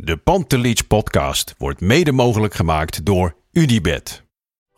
De Pantelich podcast wordt mede mogelijk gemaakt door UdiBet.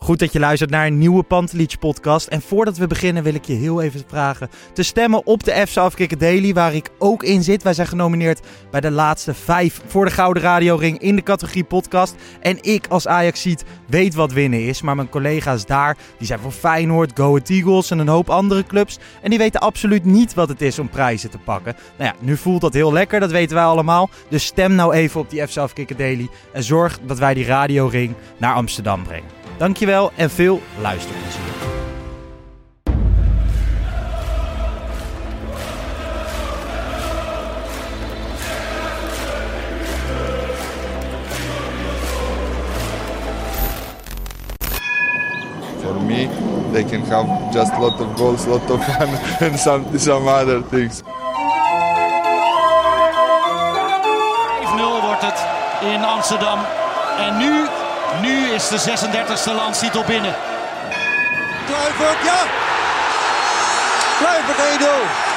Goed dat je luistert naar een nieuwe Pantelich podcast. En voordat we beginnen wil ik je heel even vragen te stemmen op de FC Afkikken Daily, waar ik ook in zit. Wij zijn genomineerd bij de laatste vijf voor de Gouden Radioring in de categorie podcast. En ik als Ajaxiet weet wat winnen is, maar mijn collega's daar, die zijn voor Feyenoord, Go Ahead Eagles en een hoop andere clubs. En die weten absoluut niet wat het is om prijzen te pakken. Nou ja, nu voelt dat heel lekker, dat weten wij allemaal. Dus stem nou even op die FC Afkikken Daily en zorg dat wij die radioring naar Amsterdam brengen. Dankjewel en veel luisterplezier. For me, they can have just a lot of goals, a lot of fun, and some some other things. 5-0 wordt het in Amsterdam. En nu, nu is de 36e landstitel binnen. Kluivert, ja! Kluivert 1-0.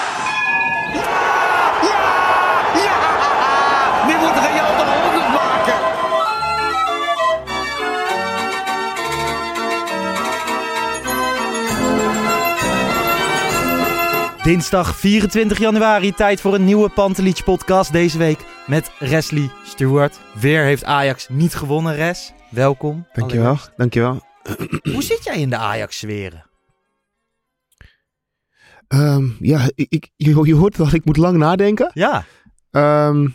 Nu moet Real de 100 maken. Dinsdag 24 januari, tijd voor een nieuwe Pantelich podcast deze week met Wesley Stewart. Weer heeft Ajax niet gewonnen, Res. Welkom. Dankjewel, allereerst. dankjewel. Hoe zit jij in de Ajax-sferen? Ehm, ja, ik, ik- je, je hoort dat ik moet lang nadenken. Ja. Ehm,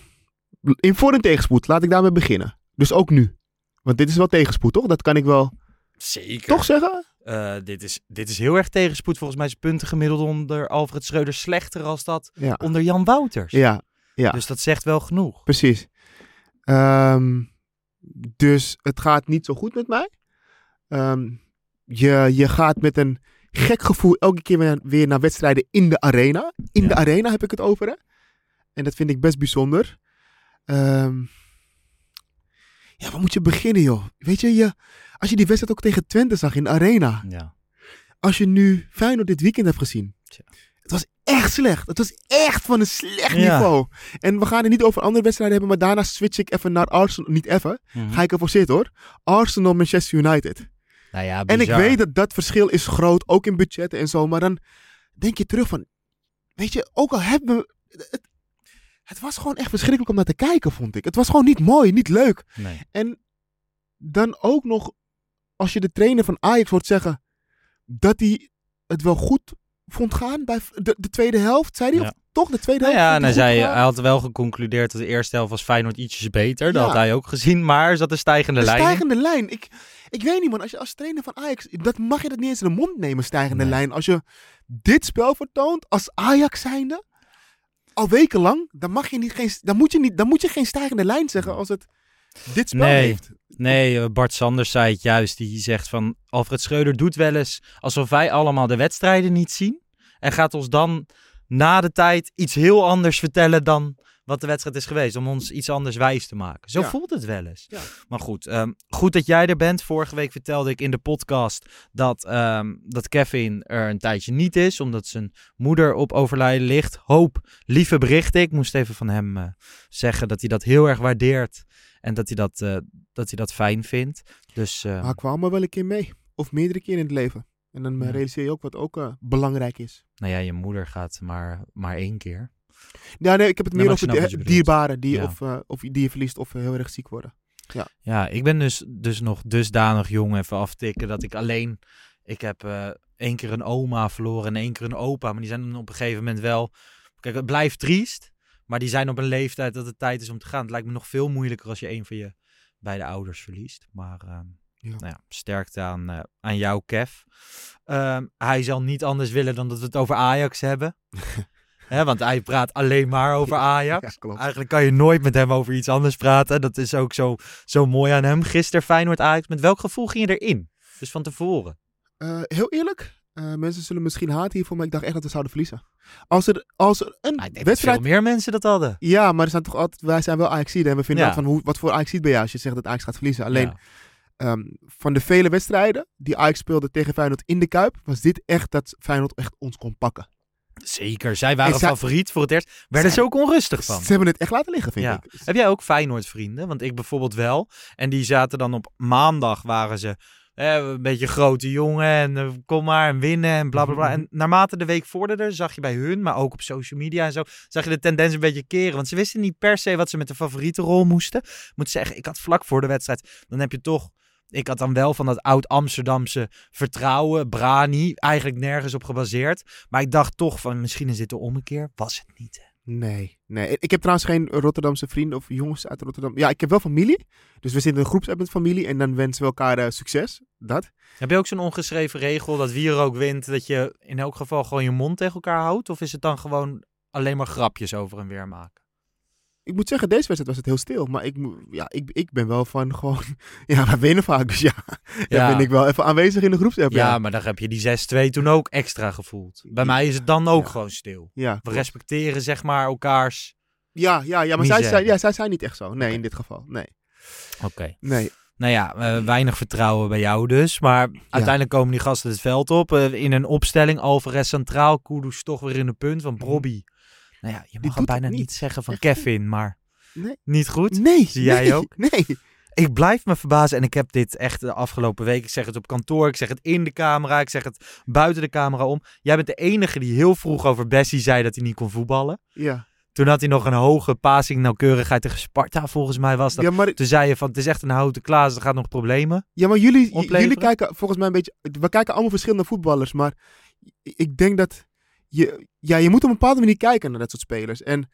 in voor- en tegenspoed, laat ik daarmee beginnen. Dus ook nu. Want dit is wel tegenspoed, toch? Dat kan ik wel Zeker. toch zeggen? Eh, dit, is, dit is heel erg tegenspoed. Volgens mij is het puntengemiddelde onder Alfred Schreuder slechter als dat Ja, onder Jan Wouters. ja, ja Dus dat zegt wel genoeg. precies. Ehm, dus het gaat niet zo goed met mij. Ehm, je, je gaat met een gek gevoel elke keer weer, weer naar wedstrijden in de arena. In Ja. de arena heb ik het over, hè? En dat vind ik best bijzonder. Ehm, ja, waar moet je beginnen, joh? Weet je, je, als je die wedstrijd ook tegen Twente zag in de arena. Ja. Als je nu Feyenoord dit weekend hebt gezien. Tja. Echt slecht. Het was echt van een slecht Ja. niveau. En we gaan het niet over andere wedstrijden hebben, maar daarna switch ik even naar Arsenal. Niet even, Mhm. ga ik ervoor zitten hoor. Arsenal, Manchester United. Nou ja, En ik weet dat dat verschil is groot, ook in budgetten en zo. Maar dan denk je terug van, weet je, ook al hebben we... Het, het was gewoon echt verschrikkelijk om naar te kijken, vond ik. Het was gewoon niet mooi, niet leuk. Nee. En dan ook nog, als je de trainer van Ajax hoort zeggen dat hij het wel goed vond gaan bij de, de tweede helft, zei hij? Ja. Of toch de tweede Nou helft? ja, en hij, zei, hij had wel geconcludeerd dat de eerste helft was Feyenoord ietsjes beter. Dat had hij ook gezien, maar zat een stijgende lijn in. stijgende lijn. Ik, ik weet niet man, als je als trainer van Ajax, dat mag je dat niet eens in de mond nemen, stijgende Nee. lijn. Als je dit spel vertoont als Ajax zijnde, al wekenlang, dan, mag je niet, geen, dan, moet je niet, dan moet je geen stijgende lijn zeggen als het dit spel Nee. heeft. Nee, eh, Bart Sanders zei het juist. Die zegt van Alfred Schreuder doet wel eens alsof wij allemaal de wedstrijden niet zien. En gaat ons dan na de tijd iets heel anders vertellen dan wat de wedstrijd is geweest. Om ons iets anders wijs te maken. Zo Ja. voelt het wel eens. Ja. Maar goed, ehm, goed dat jij er bent. Vorige week vertelde ik in de podcast dat, ehm, dat Kevin er een tijdje niet is. Omdat zijn moeder op overlijden ligt. Hoop, lieve berichten. Ik moest even van hem eh, zeggen dat hij dat heel erg waardeert. En dat hij dat, eh, dat, hij dat fijn vindt. Dus eh, Maar kwam er wel een keer mee. Of meerdere keren in het leven. En dan eh, Ja. realiseer je ook wat ook belangrijk is. nou ja, je moeder gaat maar, maar één keer. Ja, nee, ik heb het meer over de, dierbaren die, Ja. of, of die je verliest of heel erg ziek worden. Ja, ik ben dus, dus nog dusdanig jong even aftikken dat ik alleen... Ik heb één keer een oma verloren en één keer een opa. Maar die zijn dan op een gegeven moment wel... Kijk, het blijft triest. Maar die zijn op een leeftijd dat het tijd is om te gaan. Het lijkt me nog veel moeilijker als je een van je beide ouders verliest. Maar ehm, Ja. nou ja, sterkte aan, eh, aan jou, Kev. Ehm, hij zal niet anders willen dan dat we het over Ajax hebben. Hè, want hij praat alleen maar over Ajax. Ja. Eigenlijk kan je nooit met hem over iets anders praten. Dat is ook zo, zo mooi aan hem. Gisteren Feyenoord Ajax. Met welk gevoel ging je erin? Dus van tevoren. Eh, heel eerlijk, eh, mensen zullen misschien haten hiervoor, maar ik dacht echt dat we zouden verliezen. Als er, als er een wedstrijd... veel meer mensen dat hadden. Ja, maar er zijn toch altijd, wij zijn wel ajax en we vinden Ja. van hoe, wat voor ajax ben je als je zegt dat Ajax gaat verliezen. Alleen Ja. ehm, van de vele wedstrijden die Ajax speelde tegen Feyenoord in de Kuip, was dit echt dat Feyenoord echt ons kon pakken. Zeker. Zij waren En zij- favoriet voor het eerst. Werden ze ook onrustig van. Ze hebben het echt laten liggen, vind Ja. ik. Heb jij ook Feyenoord vrienden? Want ik bijvoorbeeld wel. En die zaten dan op maandag waren ze eh, een beetje grote jongen en eh, kom maar en winnen en bla bla bla. En naarmate de week vorderde zag je bij hun, maar ook op social media en zo, zag je de tendens een beetje keren. Want ze wisten niet per se wat ze met de favoriete rol moesten. Moet zeggen, ik had vlak voor de wedstrijd, dan heb je toch... Ik had dan wel van dat oud-Amsterdamse vertrouwen, Brani, eigenlijk nergens op gebaseerd. Maar ik dacht toch van, misschien is dit de ommekeer. Was het niet, hè? Nee, nee. Ik heb trouwens geen Rotterdamse vrienden of jongens uit Rotterdam. Ja, ik heb wel familie. Dus we zitten in een groepsapp met familie en dan wensen we elkaar eh, succes. Dat. Heb je ook zo'n ongeschreven regel dat wie er ook wint, dat je in elk geval gewoon je mond tegen elkaar houdt? Of is het dan gewoon alleen maar grapjes over en weer maken? Ik moet zeggen, deze wedstrijd was het heel stil. Maar ik, ja, ik, ik ben wel van gewoon... Ja, wij winnen vaak. Dus ja, dan Ja. ben ik wel even aanwezig in de groepsapp. Ja, Ja, maar dan heb je die 6-2 toen ook extra gevoeld. Bij mij is het dan ook gewoon stil. ja. We respecteren zeg maar elkaars... Ja, ja, ja maar zij, zij, ja, zij zijn niet echt zo. Nee, in dit geval. Nee. Oké. Nee. Nou ja, eh, weinig vertrouwen bij jou dus. Maar uiteindelijk komen die gasten het veld op. eh, in een opstelling, Alvarez centraal, Kudus toch weer in de punt. van Bobby. Nou ja, je mag het bijna niet niet. zeggen van Echt Kevin, maar Nee. niet goed. Nee. Zie jij nee, ook? Nee. Ik blijf me verbazen en ik heb dit echt de afgelopen week. Ik zeg het op kantoor, ik zeg het in de camera, ik zeg het buiten de camera om. Jij bent de enige die heel vroeg over Bessie zei dat hij niet kon voetballen. Ja. Toen had hij nog een hoge passing nauwkeurigheid tegen Sparta, volgens mij was dat. Ja, maar, Toen zei je van, het is echt een houten klaas, er gaat nog problemen. ja, maar jullie, Opleveren? jullie kijken volgens mij een beetje... We kijken allemaal verschillende voetballers. Maar ik denk dat... Je, ja, je moet op een bepaalde manier kijken naar dat soort spelers. En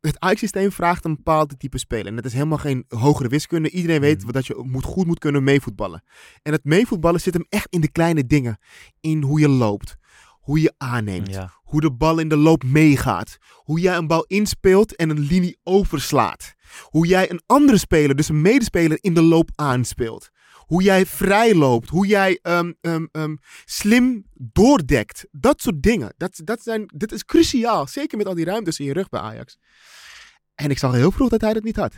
het Ajax-systeem vraagt een bepaald type speler. En dat is helemaal geen hogere wiskunde. Iedereen weet Mhm. dat je moet, goed moet kunnen meevoetballen. En het meevoetballen zit hem echt in de kleine dingen. In hoe je loopt. Hoe je aanneemt. Ja. Hoe de bal in de loop meegaat. Hoe jij een bal inspeelt en een linie overslaat. Hoe jij een andere speler, dus een medespeler, in de loop aanspeelt. Hoe jij vrij loopt. Hoe jij ehm, ehm, ehm, slim doordekt. Dat soort dingen. Dat, dat zijn, dit is cruciaal. Zeker met al die ruimtes in je rug bij Ajax. En ik zag heel vroeg dat hij dat niet had.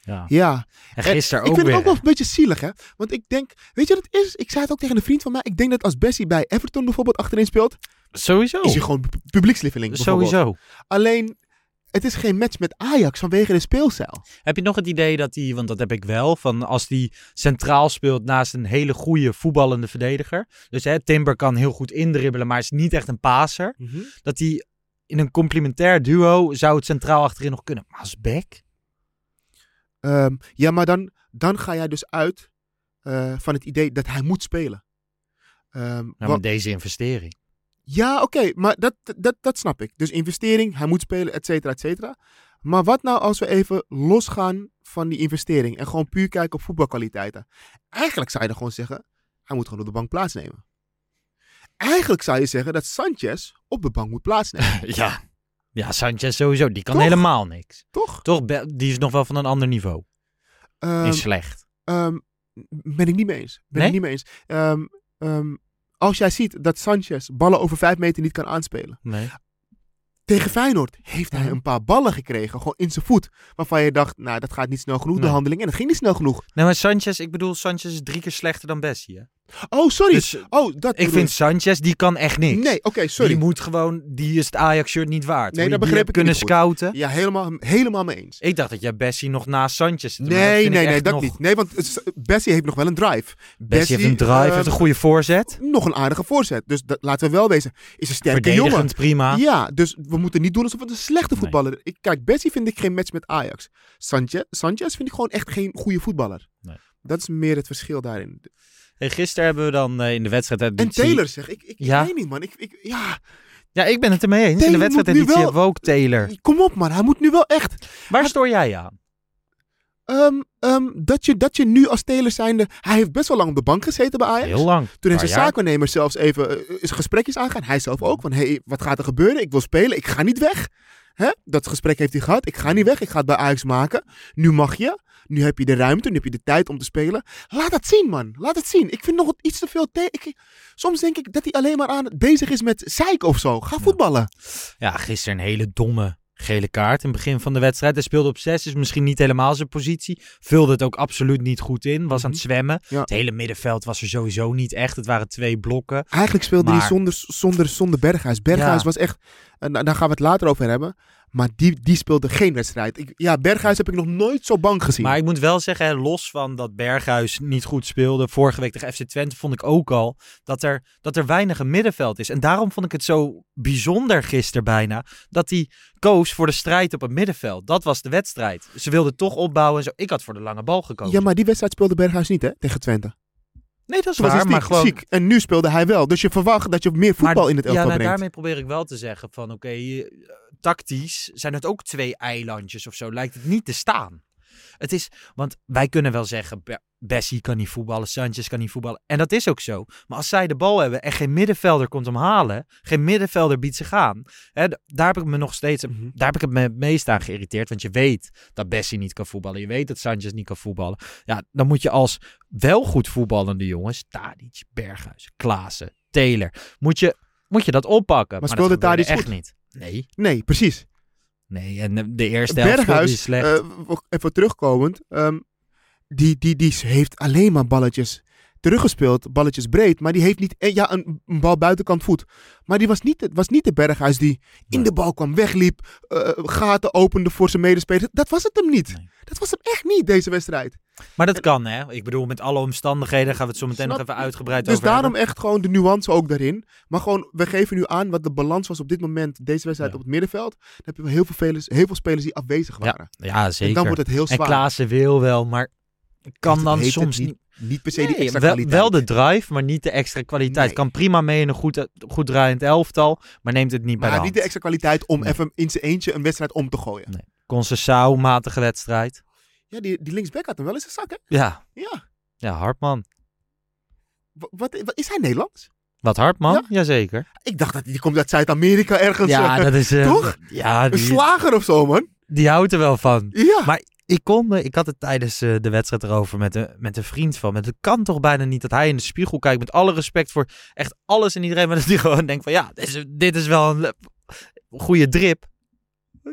ja. Ja. En En gisteren ik ook vind weer. het ook wel een beetje zielig, hè? Want ik denk, weet je wat het is? Ik zei het ook tegen een vriend van mij. Ik denk dat als Bessie bij Everton bijvoorbeeld achterin speelt, Sowieso. is hij gewoon pu- publiekslieveling. Sowieso. Alleen, het is geen match met Ajax vanwege de speelstijl. Heb je nog het idee dat hij, want dat heb ik wel, van als die centraal speelt naast een hele goede voetballende verdediger. Dus hè, Timber kan heel goed indribbelen, maar is niet echt een paser. Dat hij in een complementair duo zou het centraal achterin nog kunnen. Maar als back? Ehm, ja, maar dan, dan ga jij dus uit eh, van het idee dat hij moet spelen. Ehm, Nou, want- met deze investering. Ja, oké, maar dat, dat, dat snap ik. Dus investering, hij moet spelen, et cetera, et cetera. Maar wat nou als we even losgaan van die investering en gewoon puur kijken op voetbalkwaliteiten? Eigenlijk zou je dan gewoon zeggen, hij moet gewoon op de bank plaatsnemen. Eigenlijk zou je zeggen dat Sanchez op de bank moet plaatsnemen, Ja. Ja, Sanchez sowieso. Die kan Toch? helemaal niks. toch? Toch, die is nog wel van een ander niveau. Ehm, is slecht. ehm, ben ik niet mee eens. Ben Nee? ik niet mee eens. Ehm, ehm, als jij ziet dat Sanchez ballen over vijf meter niet kan aanspelen. Nee. Tegen Feyenoord heeft hij Mhm. een paar ballen gekregen, gewoon in zijn voet. Waarvan je dacht, nou dat gaat niet snel genoeg, Nee. de handeling. En het ging niet snel genoeg. Nee, maar Sanchez, ik bedoel, Sanchez is drie keer slechter dan Bessie, hè? Oh, sorry. Dus oh, dat ik vind Sanchez, die kan echt niks. Nee, oké, sorry. Die moet gewoon, die is het Ajax-shirt niet waard. Nee, dat die begreep ik kunnen goed. scouten. Ja, helemaal, helemaal mee eens. Ik dacht dat jij Bessie nog naast Sanchez Nee, nee, nee, dat nog- niet. Nee, want Bessie heeft nog wel een drive. Bessie heeft een drive, ehm, heeft een goede voorzet. Nog een aardige voorzet. Dus dat, laten we wel wezen. Is een sterke jongen. Prima. Ja, dus we moeten niet doen alsof het een slechte voetballer is. Kijk, Bessie vind ik geen match met Ajax. Sanchez, Sanchez vind ik gewoon echt geen goede voetballer. Nee. Dat is meer het verschil daarin. Hey, gisteren hebben we dan eh, in de wedstrijd... En Taylor zeg, ik, ik, Ja? weet niet man. Ik, ik, ja, Ja, ik ben het ermee eens. in Taylor de wedstrijd moet nu editie wel- hebben we ook Taylor. kom op man, hij moet nu wel echt. Waar stoor jij aan? Ehm, ehm, dat, je, dat je nu als speler zijnde... Hij heeft best wel lang op de bank gezeten bij Ajax. Heel lang. Toen heeft zijn jaar. zaakwaarnemer zelfs even is gesprekjes aangaan. Hij zelf ook. Van, hey, wat gaat er gebeuren? Ik wil spelen. Ik ga niet weg. Hè? Dat gesprek heeft hij gehad. Ik ga niet weg. Ik ga het bij Ajax maken. Nu mag je. Nu heb je de ruimte. Nu heb je de tijd om te spelen. Laat het zien, man. Laat het zien. Ik vind nog iets te veel... te- ik, soms denk ik dat hij alleen maar aan bezig is met zeik of zo. Ga voetballen. Ja, gisteren een hele domme gele kaart in het begin van de wedstrijd. Hij speelde op zes, is misschien niet helemaal zijn positie. Vulde het ook absoluut niet goed in. Was aan het zwemmen. Ja. Het hele middenveld was er sowieso niet echt. Het waren twee blokken. Eigenlijk speelde hij zonder, zonder, zonder Berghuis. Berghuis Ja. was echt... En daar gaan we het later over hebben. Maar die, die speelde geen wedstrijd. Ik, ja, Berghuis heb ik nog nooit zo bang gezien. Maar ik moet wel zeggen, hè, los van dat Berghuis niet goed speelde. Vorige week tegen FC Twente vond ik ook al dat er, dat er weinig een middenveld is. En daarom vond ik het zo bijzonder gisteren bijna. Dat hij koos voor de strijd op het middenveld. Dat was de wedstrijd. Ze wilden toch opbouwen en zo. Ik had voor de lange bal gekozen. Ja, maar die wedstrijd speelde Berghuis niet, hè? Tegen Twente. nee, dat is was waar. dus Maar gewoon, ziek. En nu speelde hij wel. Dus je verwacht dat je meer voetbal Maar- in het elftal ja, nou, brengt. daarmee probeer ik wel te zeggen van oké, tactisch zijn het ook twee eilandjes of zo. Lijkt het niet te staan. Het is, want wij kunnen wel zeggen, Be- Bessie kan niet voetballen, Sanchez kan niet voetballen. En dat is ook zo. Maar als zij de bal hebben en geen middenvelder komt hem halen, geen middenvelder biedt zich aan. Hè, daar heb ik me nog steeds, Mhm. daar heb ik het me het meest aan geïrriteerd. Want je weet dat Bessie niet kan voetballen. Je weet dat Sanchez niet kan voetballen. Ja, dan moet je als wel goed voetballende jongens, Tadic, Berghuis, Klaassen, Taylor, moet je, moet je dat oppakken. Maar, speelde dat gebeurde Tadic echt goed? niet. Nee, Nee, precies. nee. En de- de eerste helft Berghuis, slecht. eh, w- even terugkomend. ehm, die, die, die heeft alleen maar balletjes teruggespeeld. Balletjes breed. Maar die heeft niet... eh, Ja, een, een bal buitenkant voet. Maar die was niet, de- was niet de Berghuis die in Nee. de bal kwam, wegliep. eh, gaten opende voor zijn medespelers. Dat was het hem niet. Nee. Dat was hem echt niet, deze wedstrijd. Maar dat kan, hè? Ik bedoel, met alle omstandigheden gaan we het zo meteen nog even uitgebreid Dus over daarom hebben. echt gewoon de nuance ook daarin. Maar gewoon, we geven nu aan wat de balans was op dit moment, deze wedstrijd Ja. op het middenveld. Dan heb je heel veel, spelers, heel veel spelers die afwezig waren. Ja, zeker. En dan wordt het heel En zwaar. Klaassen wil wel, maar kan dan soms niet, niet. per se die Nee, extra wel, kwaliteit. wel de drive, maar niet de extra kwaliteit. Nee. Kan prima mee in een goed, goed draaiend elftal, maar neemt het niet bij de hand. niet de extra kwaliteit om Nee. even in zijn eentje een wedstrijd om te gooien. Nee. Concessao, matige wedstrijd. Ja, die, die linksback had hem wel in zijn zak, hè? Ja, Ja. ja Hartman. Wa- Wat, wat, is hij Nederlands? Wat Hartman? Ja. Jazeker. Ik dacht dat die komt uit Zuid-Amerika ergens. Ja, eh, dat is... eh, toch? Ja, Een die, slager of zo, man. die houdt er wel van. Ja. Maar ik kon me, ik had het tijdens eh, de wedstrijd erover met, een met een vriend van. me. Het kan toch bijna niet dat hij in de spiegel kijkt met alle respect voor echt alles en iedereen. Maar dat hij gewoon denkt van ja, dit is, dit is wel een goede drip.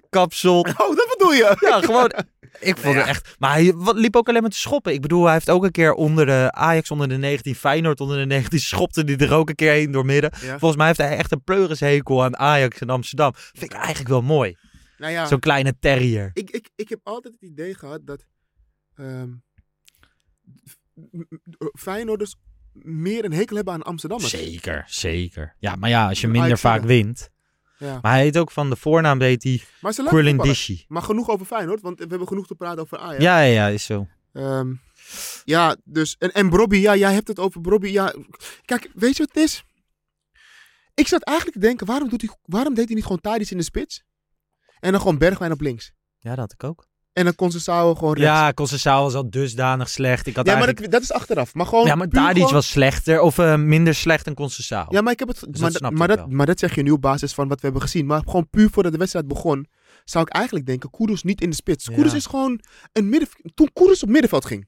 Kapsel. Oh, dat bedoel je? Ja, gewoon. Ik vond het echt. Maar hij liep ook alleen maar te schoppen. Ik bedoel, hij heeft ook een keer onder de Ajax onder de 19, Feyenoord onder de 19, schopte hij er ook een keer heen door midden. Volgens mij heeft hij echt een pleurishekel aan Ajax in Amsterdam. Vind ik eigenlijk wel mooi. Nou ja, Zo'n kleine terrier. ik, ik, ik heb altijd het idee gehad dat ehm m- m- Feyenoorders meer een hekel hebben aan Amsterdammers. Zeker, zeker. Ja, maar ja, als je minder vaak wint. Ja. Maar hij heet ook van de voornaam, heet hij Maar ze laten Quillen voetballen. Dishi. Maar genoeg over Feyenoord, want we hebben genoeg te praten over Ajax. Ja, ja, ja, is zo. Ehm, ja, dus. En, en Brobby, ja, jij hebt het over Brobby. Ja, kijk, weet je wat het is? Ik zat eigenlijk te denken, waarom, doet hij, waarom deed hij niet gewoon Tadic in de spits? En dan gewoon Bergwijn op links. Ja, dat had ik ook. En dan Conceição gewoon rechts. Ja, Conceição was al dusdanig slecht. Ik had ja maar dat, dat is achteraf. Maar gewoon ja, maar Tadic gewoon- was slechter of eh, minder slecht dan Conceição. Ja, maar ik heb het. dat maar, snap maar, dat, maar dat zeg je nu op basis van wat we hebben gezien. Maar gewoon puur voordat de wedstrijd begon, zou ik eigenlijk denken: Koeders niet in de spits. Ja. Is gewoon een midden. Toen Koeders op middenveld ging.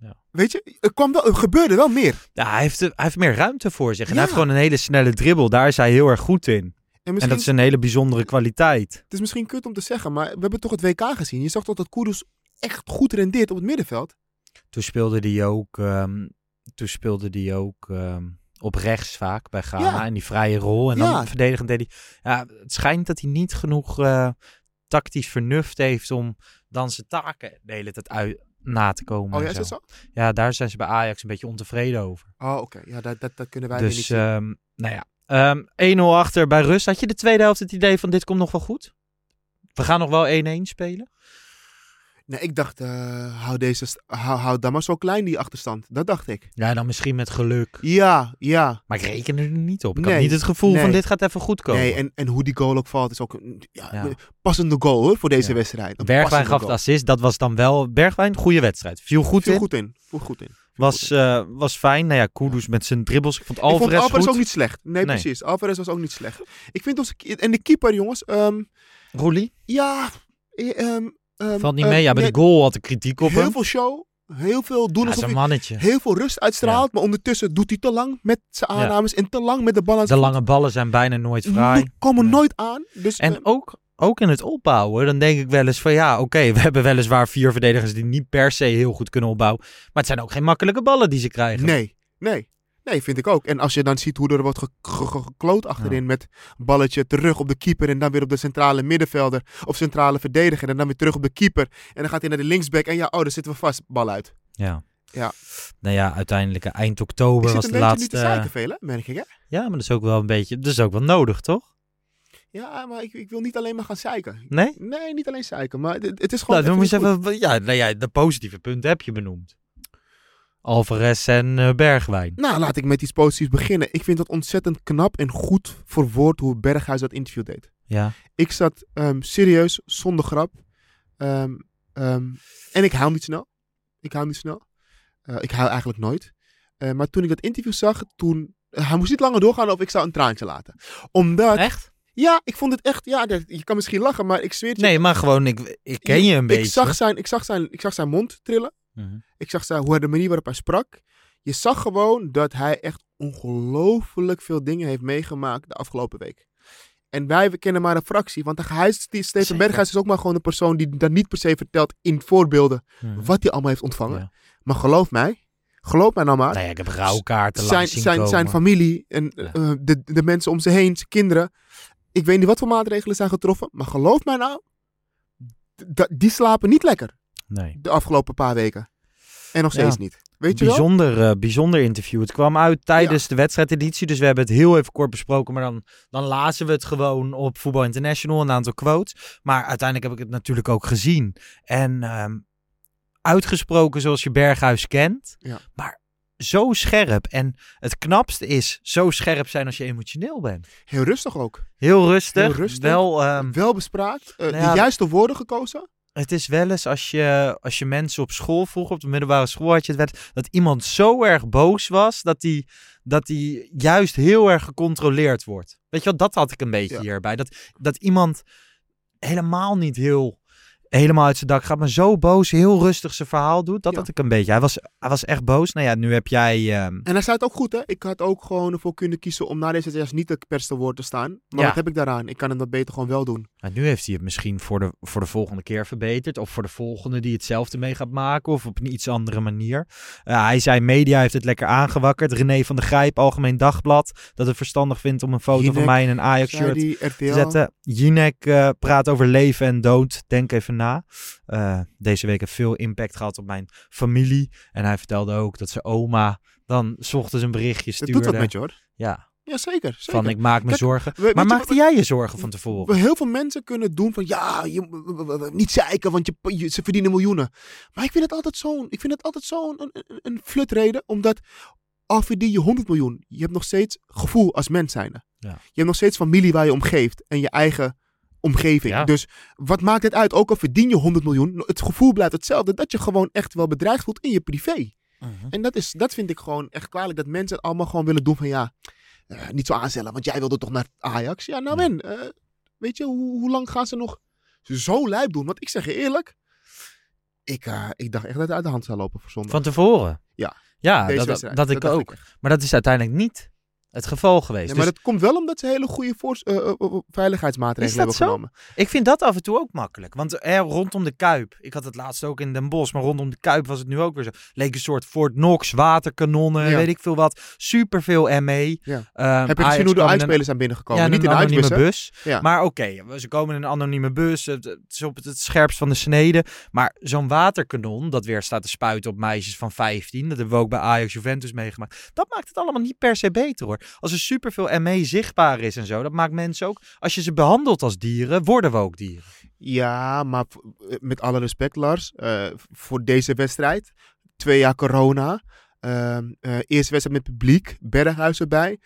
Ja. Weet je, er, kwam wel, er gebeurde wel meer. Ja, hij heeft, hij heeft meer ruimte voor zich. En Ja. hij heeft gewoon een hele snelle dribbel. Daar is hij heel erg goed in. En En dat is een hele bijzondere kwaliteit. Het is misschien kut om te zeggen, maar we hebben toch het WK gezien. Je zag toch dat Koeders echt goed rendeert op het middenveld. Toen speelde hij ook, ehm, toen speelde hij ook ehm, op rechts vaak bij Ghana. Ja. In die vrije rol. En dan verdedigend deed hij... Ja, het schijnt dat hij niet genoeg eh, tactisch vernuft heeft om dan zijn taken de hele tijd uit, na te komen. Oh ja, en is dat zo? Ja, daar zijn ze bij Ajax een beetje ontevreden over. Oh, oké. Ja, dat, dat, dat kunnen wij weer niet Dus, zien. ehm, nou ja. Ehm 1-0 achter bij rust. Had je de tweede helft het idee van dit komt nog wel goed? We gaan nog wel 1-1 spelen? Nee, ik dacht, eh, hou, deze, hou, hou dan maar zo klein die achterstand. Dat dacht ik. Ja, dan misschien met geluk. Ja, ja. Maar ik reken er niet op. Ik Nee, had niet het gevoel van dit gaat even goed komen. Nee, en, en hoe die goal ook valt is ook een ja, passende goal hoor, voor deze Ja. wedstrijd. Een Bergwijn gaf de assist. Dat was dan wel... Bergwijn, goede wedstrijd. Viel goed Viel in. goed in. Viel goed in. Was, eh, was fijn. Nou ja, Kudus met zijn dribbles. Ik vond ik vond Alvarez Alvarez goed. ook niet slecht. Nee, Nee. precies. Alvarez was ook niet slecht. Ik vind onze... ki- En de keeper, jongens. ehm, Roelie? ja... eh, ehm, ehm, Valt niet mee. Ja, bij nee, de goal had ik kritiek op Heel hem. veel show. Heel veel doen Ja, alsof mannetje. heel veel rust uitstraalt. Maar ondertussen doet hij te lang met zijn Ja. aannames. En te lang met de bal aan De lange ballen zijn bijna nooit fraai. Die komen nooit aan. Dus, En ook, ook in het opbouwen, dan denk ik wel eens van ja, oké, we hebben weliswaar vier verdedigers die niet per se heel goed kunnen opbouwen. Maar het zijn ook geen makkelijke ballen die ze krijgen. Nee, nee. Nee, vind ik ook. En als je dan ziet hoe er wordt ge- ge- ge- gekloot achterin met balletje terug op de keeper en dan weer op de centrale middenvelder of centrale verdediger en dan weer terug op de keeper. En dan gaat hij naar de linksback en ja, oh, daar zitten we vast, bal uit. Ja. Ja. Nou ja, uiteindelijk eind oktober was een de beetje laatste. nu te zeiken veel, hè, merk ik, hè? Ja, maar dat is ook wel een beetje, dat is ook wel nodig, toch? Ja, maar ik, ik wil niet alleen maar gaan zeiken. Nee? Nee, niet alleen zeiken, maar het, het is gewoon Nou, dan moet je even ja, nou ja, de positieve punten heb je benoemd. Alvarez en eh, Bergwijn. Nou, laat ik met iets positiefs beginnen. Ik vind het ontzettend knap en goed verwoord hoe Berghuis dat interview deed. Ja. Ik zat ehm, serieus, zonder grap. Ehm, ehm, en ik huil niet snel. Ik huil niet snel. Eh, ik huil eigenlijk nooit. Eh, maar toen ik dat interview zag, toen... hij moest niet langer doorgaan of ik zou een traantje laten. Omdat... Echt? Ja, ik vond het echt... Ja, je kan misschien lachen, maar ik zweer het je. Nee, maar gewoon, ik, ik ken je een beetje. Ik zag, zijn, ik, zag zijn, ik zag zijn mond trillen. Mhm. Ik zag zijn, hoe, de manier waarop hij sprak. Je zag gewoon dat hij echt ongelooflijk veel dingen heeft meegemaakt de afgelopen week. En wij we kennen maar een fractie. Want hij Steven. Berghuis is ook maar gewoon een persoon die dat niet per se vertelt in voorbeelden Mhm. wat hij allemaal heeft ontvangen. Ja. Maar geloof mij, geloof mij nou maar. Ik heb rouwkaarten zijn, langs zien zijn, zijn familie en Ja. eh, de, de mensen om ze heen, zijn kinderen. Ik weet niet wat voor maatregelen zijn getroffen. Maar geloof mij nou, die slapen niet lekker Nee. de afgelopen paar weken. En nog Ja. steeds niet. Weet je wel? Bijzonder, eh, bijzonder interview. Het kwam uit tijdens de wedstrijdeditie, dus we hebben het heel even kort besproken. Maar dan, dan lazen we het gewoon op Voetbal International, een aantal quotes. Maar uiteindelijk heb ik het natuurlijk ook gezien. En ehm, uitgesproken zoals je Berghuis kent. Ja. Maar zo scherp. En het knapste is zo scherp zijn als je emotioneel bent. Heel rustig ook. Heel rustig. Heel rustig. Wel, ehm, Wel bespraakt. eh, nou ja, de juiste woorden gekozen. het is wel eens als je, als je mensen op school vroeg, op de middelbare school had je het wel, dat iemand zo erg boos was dat die, dat die juist heel erg gecontroleerd wordt. Weet je wel, dat had ik een beetje Ja. hierbij. Dat, dat iemand helemaal niet heel, helemaal uit zijn dak gaat, maar zo boos, heel rustig zijn verhaal doet. Dat Ja. had ik een beetje. Hij was, hij was echt boos. Nou ja, nu heb jij... ehm, En hij het ook goed, hè. Ik had ook gewoon ervoor kunnen kiezen om na deze test niet het perste woord te staan. Maar Ja. wat heb ik daaraan? Ik kan hem dat beter gewoon wel doen. Nou, nu heeft hij het misschien voor de, voor de volgende keer verbeterd. Of voor de volgende die hetzelfde mee gaat maken. Of op een iets andere manier. Eh, hij zei, media heeft het lekker aangewakkerd. René van der Grijp, Algemeen Dagblad. Dat het verstandig vindt om een foto van mij in een Ajax-shirt te zetten. Jinek eh, praat over leven en dood. Denk even na. Eh, deze week heeft veel impact gehad op mijn familie. En hij vertelde ook dat zijn oma dan 's ochtends een berichtje Het stuurde. doet wat met je, hoor. Ja, Ja, zeker. zeker. van ik maak me Kijk, zorgen. we- maar maakte jij je zorgen van tevoren? Heel veel mensen kunnen doen van ja, je, niet zeiken, want je, je- ze verdienen miljoenen. Maar ik vind het altijd zo'n, ik vind het altijd zo'n een, een, flutreden, omdat al verdien je 100 miljoen, je hebt nog steeds gevoel als mens zijnde. Ja. Je hebt nog steeds familie waar je om geeft en je eigen omgeving. Ja. Dus wat maakt het uit? Ook al verdien je 100 miljoen, het gevoel blijft hetzelfde, dat je gewoon echt wel bedreigd voelt in je privé. Mhm. En dat, is, dat vind ik gewoon echt kwalijk. Dat mensen het allemaal gewoon willen doen van ja, eh, niet zo aanstellen. Want jij wilde toch naar Ajax? Ja, nou en. eh, weet je, hoe, hoe lang gaan ze nog zo lijp doen? Want ik zeg je eerlijk. Ik, eh, ik dacht echt dat het uit de hand zou lopen voor zondag. Van tevoren? Ja. Ja, dat, dat ik ook. Maar dat is uiteindelijk niet het geval geweest. Ja, dus maar dat komt wel omdat ze hele goede voor, eh, eh, eh, veiligheidsmaatregelen hebben zo? genomen. ik vind dat af en toe ook makkelijk. Want eh, rondom de Kuip, ik had het laatst ook in Den Bosch, maar rondom de Kuip was het nu ook weer zo. Leek een soort Fort Knox, waterkanonnen, Ja. weet ik veel wat. Superveel ME. Ja. Ehm, Heb je gezien hoe de uitspelers zijn binnengekomen? Ja, niet in de anonieme bus. Maar oké, ze komen in een anonieme bus. Het, is op het, het scherpst van de snede. Maar zo'n waterkanon dat weer staat te spuiten op meisjes van 15. Dat hebben we ook bij Ajax Juventus meegemaakt. Dat maakt het allemaal niet per se beter hoor. Als er superveel ME zichtbaar is en zo, dat maakt mensen ook... Als je ze behandelt als dieren, worden we ook dieren. Ja, maar eh, met alle respect, Lars. eh, voor deze wedstrijd, twee jaar corona. eh, eerste wedstrijd met publiek, Berghuis erbij.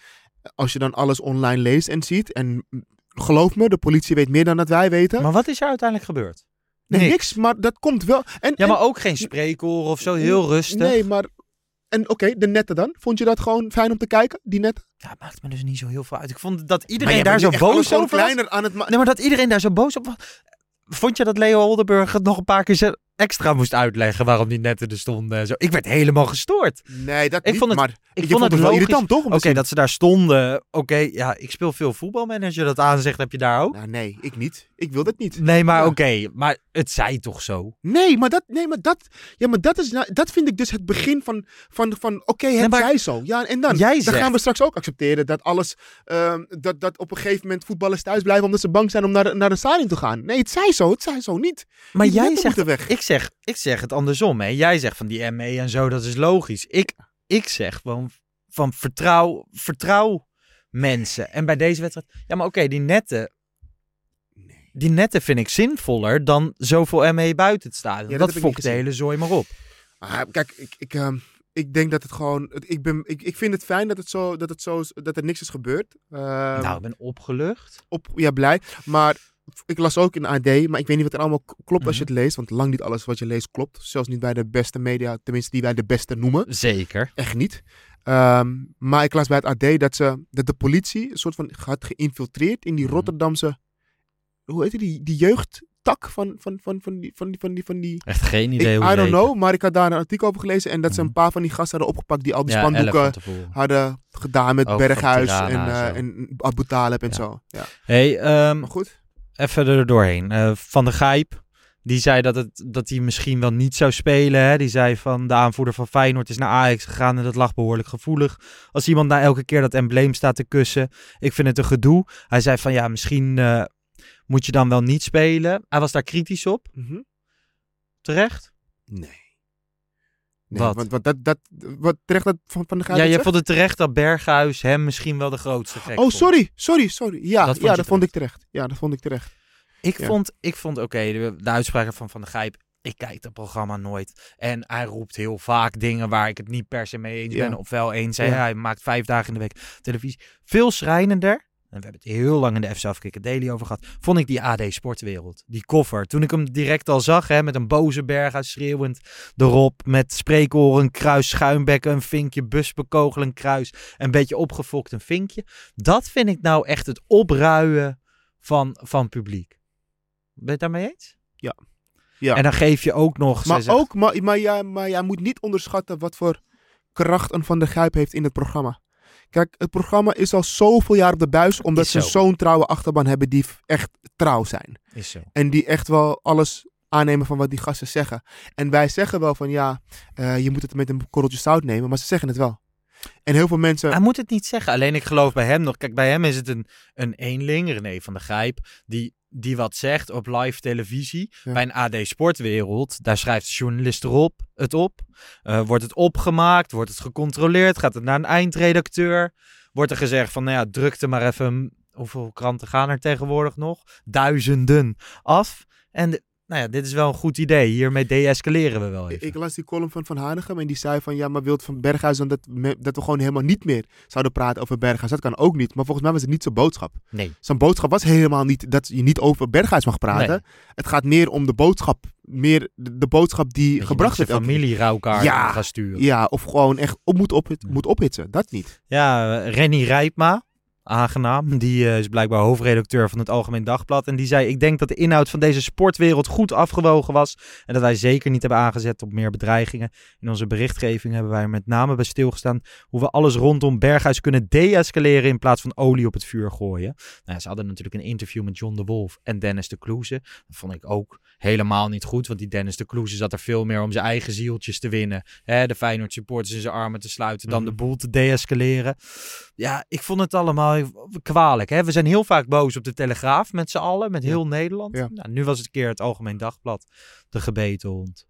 Als je dan alles online leest en ziet. En geloof me, de politie weet meer dan dat wij weten. Maar wat is er uiteindelijk gebeurd? nee, niks. niks. maar dat komt wel. En, Ja, en- maar ook geen spreekoren of zo, heel rustig. Nee, maar. En oké, de netten dan? Vond je dat gewoon fijn om te kijken, die netten? Ja, het maakt me dus niet zo heel veel uit. Ik vond dat iedereen daar zo boos over was. kleiner aan het ma- Nee, maar dat iedereen daar zo boos op was. Vond je dat Leo Oldenburg het nog een paar keer ze- extra moest uitleggen waarom die netten er stonden en zo? Ik werd helemaal gestoord. Nee, dat Ik niet, vond het- maar Ik vond het wel irritant, toch? Oké, dat ze daar stonden. Oké, ja, ik speel veel voetbalmanager. Dat aanzegt heb je daar ook. Nou, nee, ik niet. Ik wil dat niet. Nee, maar Ja. oké. maar het zei toch zo? Nee, maar dat, nee, maar dat, ja, maar dat, is, nou- dat vind ik dus het begin van, van, van oké, het maar- zij zo. Ja, en dan, Jij dan zegt- gaan we straks ook accepteren dat alles, ehm, dat, dat op een gegeven moment voetballers thuis blijven omdat ze bang zijn om naar, naar de stadion te gaan. Nee, het zij zo, het zij zo niet. Maar Die jij zegt, weg. ik zeg, ik zeg het andersom. Hè. Jij zegt van die ME en zo, dat is logisch. Ik, ik zeg gewoon van vertrouw, vertrouw mensen. En bij deze wedstrijd, ja, maar oké, die netten. Die netten vind ik zinvoller dan zoveel ME buiten het stadion. Ja, dat dat fokt de hele zooi maar op. Ah, kijk, ik, ik, ehm, ik denk dat het gewoon, ik, ben, ik, ik vind het fijn dat, het zo, dat, het zo, is- dat er niks is gebeurd. Ehm, nou, ik ben opgelucht. op, ja, blij. Maar ik las ook in AD, maar ik weet niet wat er allemaal klopt als je Mhm. het leest. Want lang niet alles wat je leest klopt. Zelfs niet bij de beste media, tenminste die wij de beste noemen. Zeker. Echt niet. Ehm, maar ik las bij het AD dat, ze, dat de politie een soort van had geïnfiltreerd in die Mhm. Rotterdamse, hoe heet die, die jeugdtak van, van, van, van, die, van, die, van, die, van die... Echt geen Ik, idee hoe I don't know, maar ik had daar een artikel over gelezen en dat ze Mhm. een paar van die gasten hadden opgepakt die al die Ja, spandoeken hadden gedaan met Ook Berghuis en, eh en Abu Talib en Ja. zo. Ja. Hey, ehm, Maar goed. Even er doorheen. Eh, van de Gijp, die zei dat, het, dat hij misschien wel niet zou spelen. Hè? Die zei van de aanvoerder van Feyenoord is naar Ajax gegaan en dat lag behoorlijk gevoelig. Als iemand na elke keer dat embleem staat te kussen. Ik vind het een gedoe. Hij zei van ja, misschien eh, moet je dan wel niet spelen. Hij was daar kritisch op. Mhm. Terecht? Nee. Nee, Wat? Want, want dat, dat, wat terecht dat van, van de Gaal Ja, je vond het terecht dat Berghuis hem misschien wel de grootste gek Oh, vond. sorry, sorry, sorry. Ja, Dat vond ja, dat vond ik terecht. Ja, dat vond ik terecht. Ik Ja. vond, ik vond oké, de, de uitspraken van Van der Gijp. Ik kijk dat programma nooit. En hij roept heel vaak dingen waar ik het niet per se mee eens Ja. ben. Of wel eens. Ja. Hij maakt vijf dagen in de week televisie. Veel schrijnender. En we hebben het heel lang in de FC Daily over gehad. Vond ik die AD Sportwereld. Die koffer. Toen ik hem direct al zag. Hè, met een boze berg uit schreeuwend erop. Met spreekoren, kruis, schuimbekken, een vinkje, busbekogel, een kruis. Een beetje opgefokt een vinkje. Dat vind ik nou echt het opruien van, van publiek. Ben je het daarmee eens? Ja. En dan geef je ook nog... maar, ook, maar, maar, jij, maar jij moet niet onderschatten wat voor kracht een Van der Gijp heeft in het programma. Kijk, het programma is al zoveel jaar op de buis, omdat ze zo. zo'n trouwe achterban hebben die echt trouw zijn. Is zo. En die echt wel alles aannemen van wat die gasten zeggen. En wij zeggen wel van ja, eh, je moet het met een korreltje zout nemen, maar ze zeggen het wel. En heel veel mensen... Hij moet het niet zeggen. Alleen ik geloof bij hem nog. Kijk, bij hem is het een, een eenling, René van der Gijp, die, die wat zegt op live televisie. Ja. Bij een AD Sportwereld, daar schrijft de journalist erop, het op. Eh, wordt het opgemaakt, wordt het gecontroleerd, gaat het naar een eindredacteur. Wordt er gezegd van, nou ja, druk er maar even, hoeveel kranten gaan er tegenwoordig nog? Duizenden af. En de- nou ja, dit is wel een goed idee. Hiermee deescaleren we wel even. ik las die column van Van Hanegem en die zei van ja, maar wilt van Berghuis dan dat, me- dat we gewoon helemaal niet meer zouden praten over Berghuis? Dat kan ook niet. Maar volgens mij was het niet zijn boodschap. Nee. Zijn boodschap was helemaal niet dat je niet over Berghuis mag praten. Nee. Het gaat meer om de boodschap, meer de, de boodschap die Dat gebracht je familie rouwkaart Ja. gaan sturen. Ja, of gewoon echt op moet, op, moet ophitsen. Dat niet. Ja, Renny Rijpma, aangenaam. Die eh, is blijkbaar hoofdredacteur van het Algemeen Dagblad. En die zei, ik denk dat de inhoud van deze sportwereld goed afgewogen was. En dat wij zeker niet hebben aangezet op meer bedreigingen. In onze berichtgeving hebben wij met name bij stilgestaan hoe we alles rondom Berghuis kunnen deescaleren in plaats van olie op het vuur gooien. Nou, ze hadden natuurlijk een interview met John de Wolf en Dennis de Kloeze. Dat vond ik ook helemaal niet goed, want die Dennis de Kloeze zat er veel meer om zijn eigen zieltjes te winnen. Hè, de Feyenoord supporters in zijn armen te sluiten, dan de Mhm. boel te deescaleren. Ja, ik vond het allemaal kwalijk. Hè? We zijn heel vaak boos op de Telegraaf met z'n allen, met heel Nederland. Ja. Nou, nu was het een keer het Algemeen Dagblad, de gebeten hond.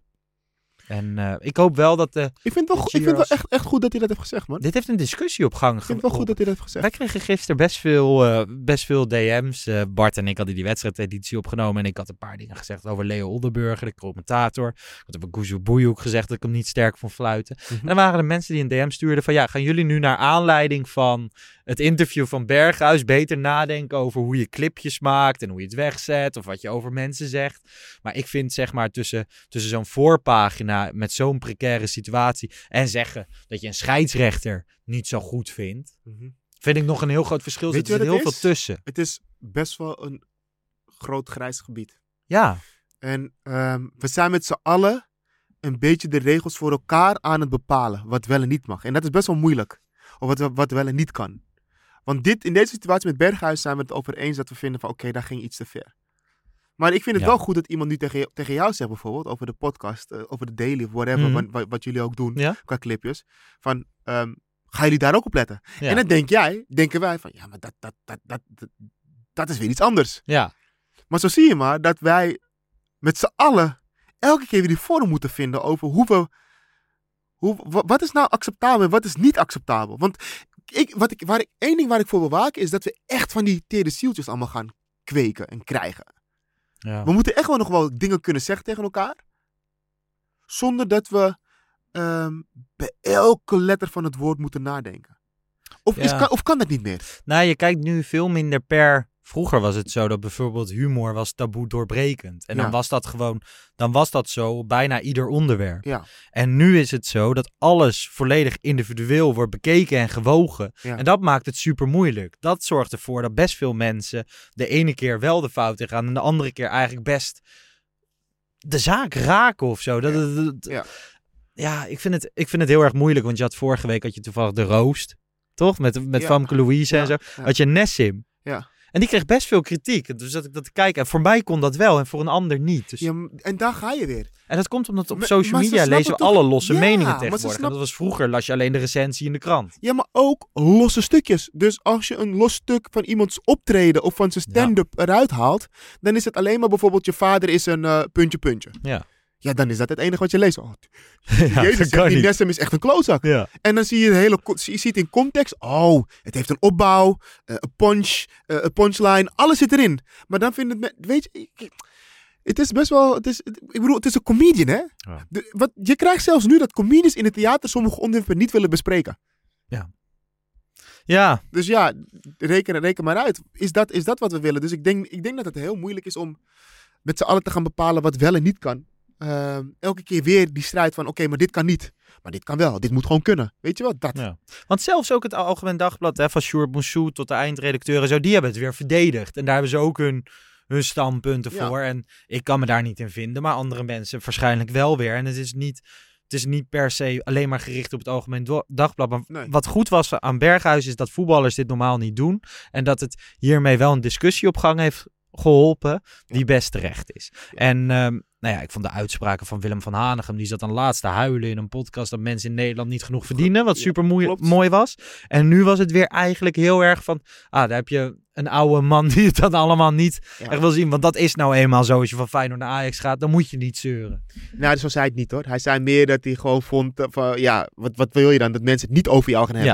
En eh, ik hoop wel dat de... Ik vind het wel, ik vind wel echt, echt goed dat hij dat heeft gezegd, man. Dit heeft een discussie op gang Ik vind het wel goed dat hij dat heeft gezegd. Wij kregen gisteren best veel, eh, best veel DM's. Eh, Bart en ik hadden die wedstrijdeditie opgenomen. En ik had een paar dingen gezegd over Leo Oldenburger, de commentator. Ik had over Boejoek gezegd dat ik hem niet sterk vond fluiten. Mhm. En dan waren er mensen die een DM stuurden van... Ja, gaan jullie nu naar aanleiding van het interview van Berghuis... beter nadenken over hoe je clipjes maakt en hoe je het wegzet... of wat je over mensen zegt. Maar ik vind zeg maar tussen, tussen zo'n voorpagina met zo'n precaire situatie... en zeggen dat je een scheidsrechter niet zo goed vindt... Mhm. Vind ik nog een heel groot verschil. Weet Er zit heel het veel is? tussen. Het is best wel een groot grijs gebied. Ja, En ehm, we zijn met z'n allen een beetje de regels voor elkaar aan het bepalen. Wat wel en niet mag. En dat is best wel moeilijk. Of wat, wat wel en niet kan. Want dit, in deze situatie met Berghuis zijn we het over eens dat we vinden van oké, daar ging iets te ver. Maar ik vind het Ja. wel goed dat iemand nu tegen, tegen jou zegt bijvoorbeeld over de podcast, eh, over de daily of whatever, Mhm. wat, wat, jullie ook doen Ja. qua clipjes. Van, ehm, gaan jullie daar ook op letten? Ja. En dan denk jij, denken wij van, ja, maar dat, dat, dat, dat, dat, dat is weer iets anders. ja. Maar zo zie je maar dat wij met z'n allen elke keer weer die vorm moeten vinden over hoe we. Hoe, wa- wat is nou acceptabel en wat is niet acceptabel? Want ik, wat ik, waar ik, één ding waar ik voor wil waken is dat we echt van die tere zieltjes allemaal gaan kweken en krijgen. Ja. We moeten echt wel nog wel dingen kunnen zeggen tegen elkaar. Zonder dat we ehm, bij elke letter van het woord moeten nadenken. Of, is, kan, of kan dat niet meer? Nou, je kijkt nu veel minder per... Vroeger was het zo dat bijvoorbeeld humor was taboe doorbrekend. En dan was dat gewoon... Dan was dat zo bijna ieder onderwerp. Ja. En nu is het zo dat alles volledig individueel wordt bekeken en gewogen. Ja. En dat maakt het super moeilijk. Dat zorgt ervoor dat best veel mensen de ene keer wel de fout in gaan en de andere keer eigenlijk best de zaak raken of zo. Dat, Ja. Ja. ik, vind het, ik vind het heel erg moeilijk, want je had vorige week had je toevallig de roost, toch? Met, met. Famke Louise en zo. Had je Nessim. Ja. En die kreeg best veel kritiek. Dus dat ik dat te kijken. En voor mij kon dat wel en voor een ander niet. Dus, Ja, en daar ga je weer. En dat komt omdat op Maar- social media lezen we toch- alle losse Ja, meningen tegenwoordig. En Dat was vroeger, las je alleen de recensie in de krant. Ja, maar ook losse stukjes. Dus als je een los stuk van iemands optreden of van zijn stand-up eruit haalt, dan is het alleen maar bijvoorbeeld je vader is een eh, puntje puntje. Ja. Ja, dan is dat het enige wat je leest. Oh, Ja, Jezus, zegt, die. Nessem is echt een klootzak. Ja. En dan zie je de hele, je ziet in context, oh, het heeft een opbouw, eh, een punch, eh, een punchline, alles zit erin. Maar dan vindt het, weet je, het is best wel, het is, ik bedoel, het is een comedian, hè? Ja. De- wat, je krijgt zelfs nu dat comedians in het theater sommige onderwerpen niet willen bespreken. Ja, Dus ja, reken, reken maar uit. Is dat, is dat wat we willen? Dus ik denk, ik denk dat het heel moeilijk is om met z'n allen te gaan bepalen wat wel en niet kan. Ehm, elke keer weer die strijd van, oké, maar dit kan niet. Maar dit kan wel. Dit moet gewoon kunnen. Weet je wat? Dat. Ja. Want zelfs ook het Algemeen Dagblad, hè, van Sjoerd Moussou tot de eindredacteur en zo, die hebben het weer verdedigd. En daar hebben ze ook hun, hun standpunten Ja. voor. En ik kan me daar niet in vinden, maar andere mensen waarschijnlijk wel weer. En het is niet, het is niet per se alleen maar gericht op het Algemeen Dagblad. Maar Nee. wat goed was aan Berghuis is dat voetballers dit normaal niet doen. En dat het hiermee wel een discussie op gang heeft geholpen die best terecht is. En ehm, nou ja, ik vond de uitspraken van Willem van Hanegem, die zat dan laatst te huilen in een podcast dat mensen in Nederland niet genoeg verdienen, wat super mooi, mooi was. En nu was het weer eigenlijk heel erg van, ah, daar heb je een oude man die het dan allemaal niet Ja. echt wil zien. Want dat is nou eenmaal zo, als je van Feyenoord naar Ajax gaat, dan moet je niet zeuren. Nou, zo zei hij het niet hoor. Hij zei meer dat hij gewoon vond eh, van, ja, wat, wat wil je dan? Dat mensen het niet over jou gaan hebben.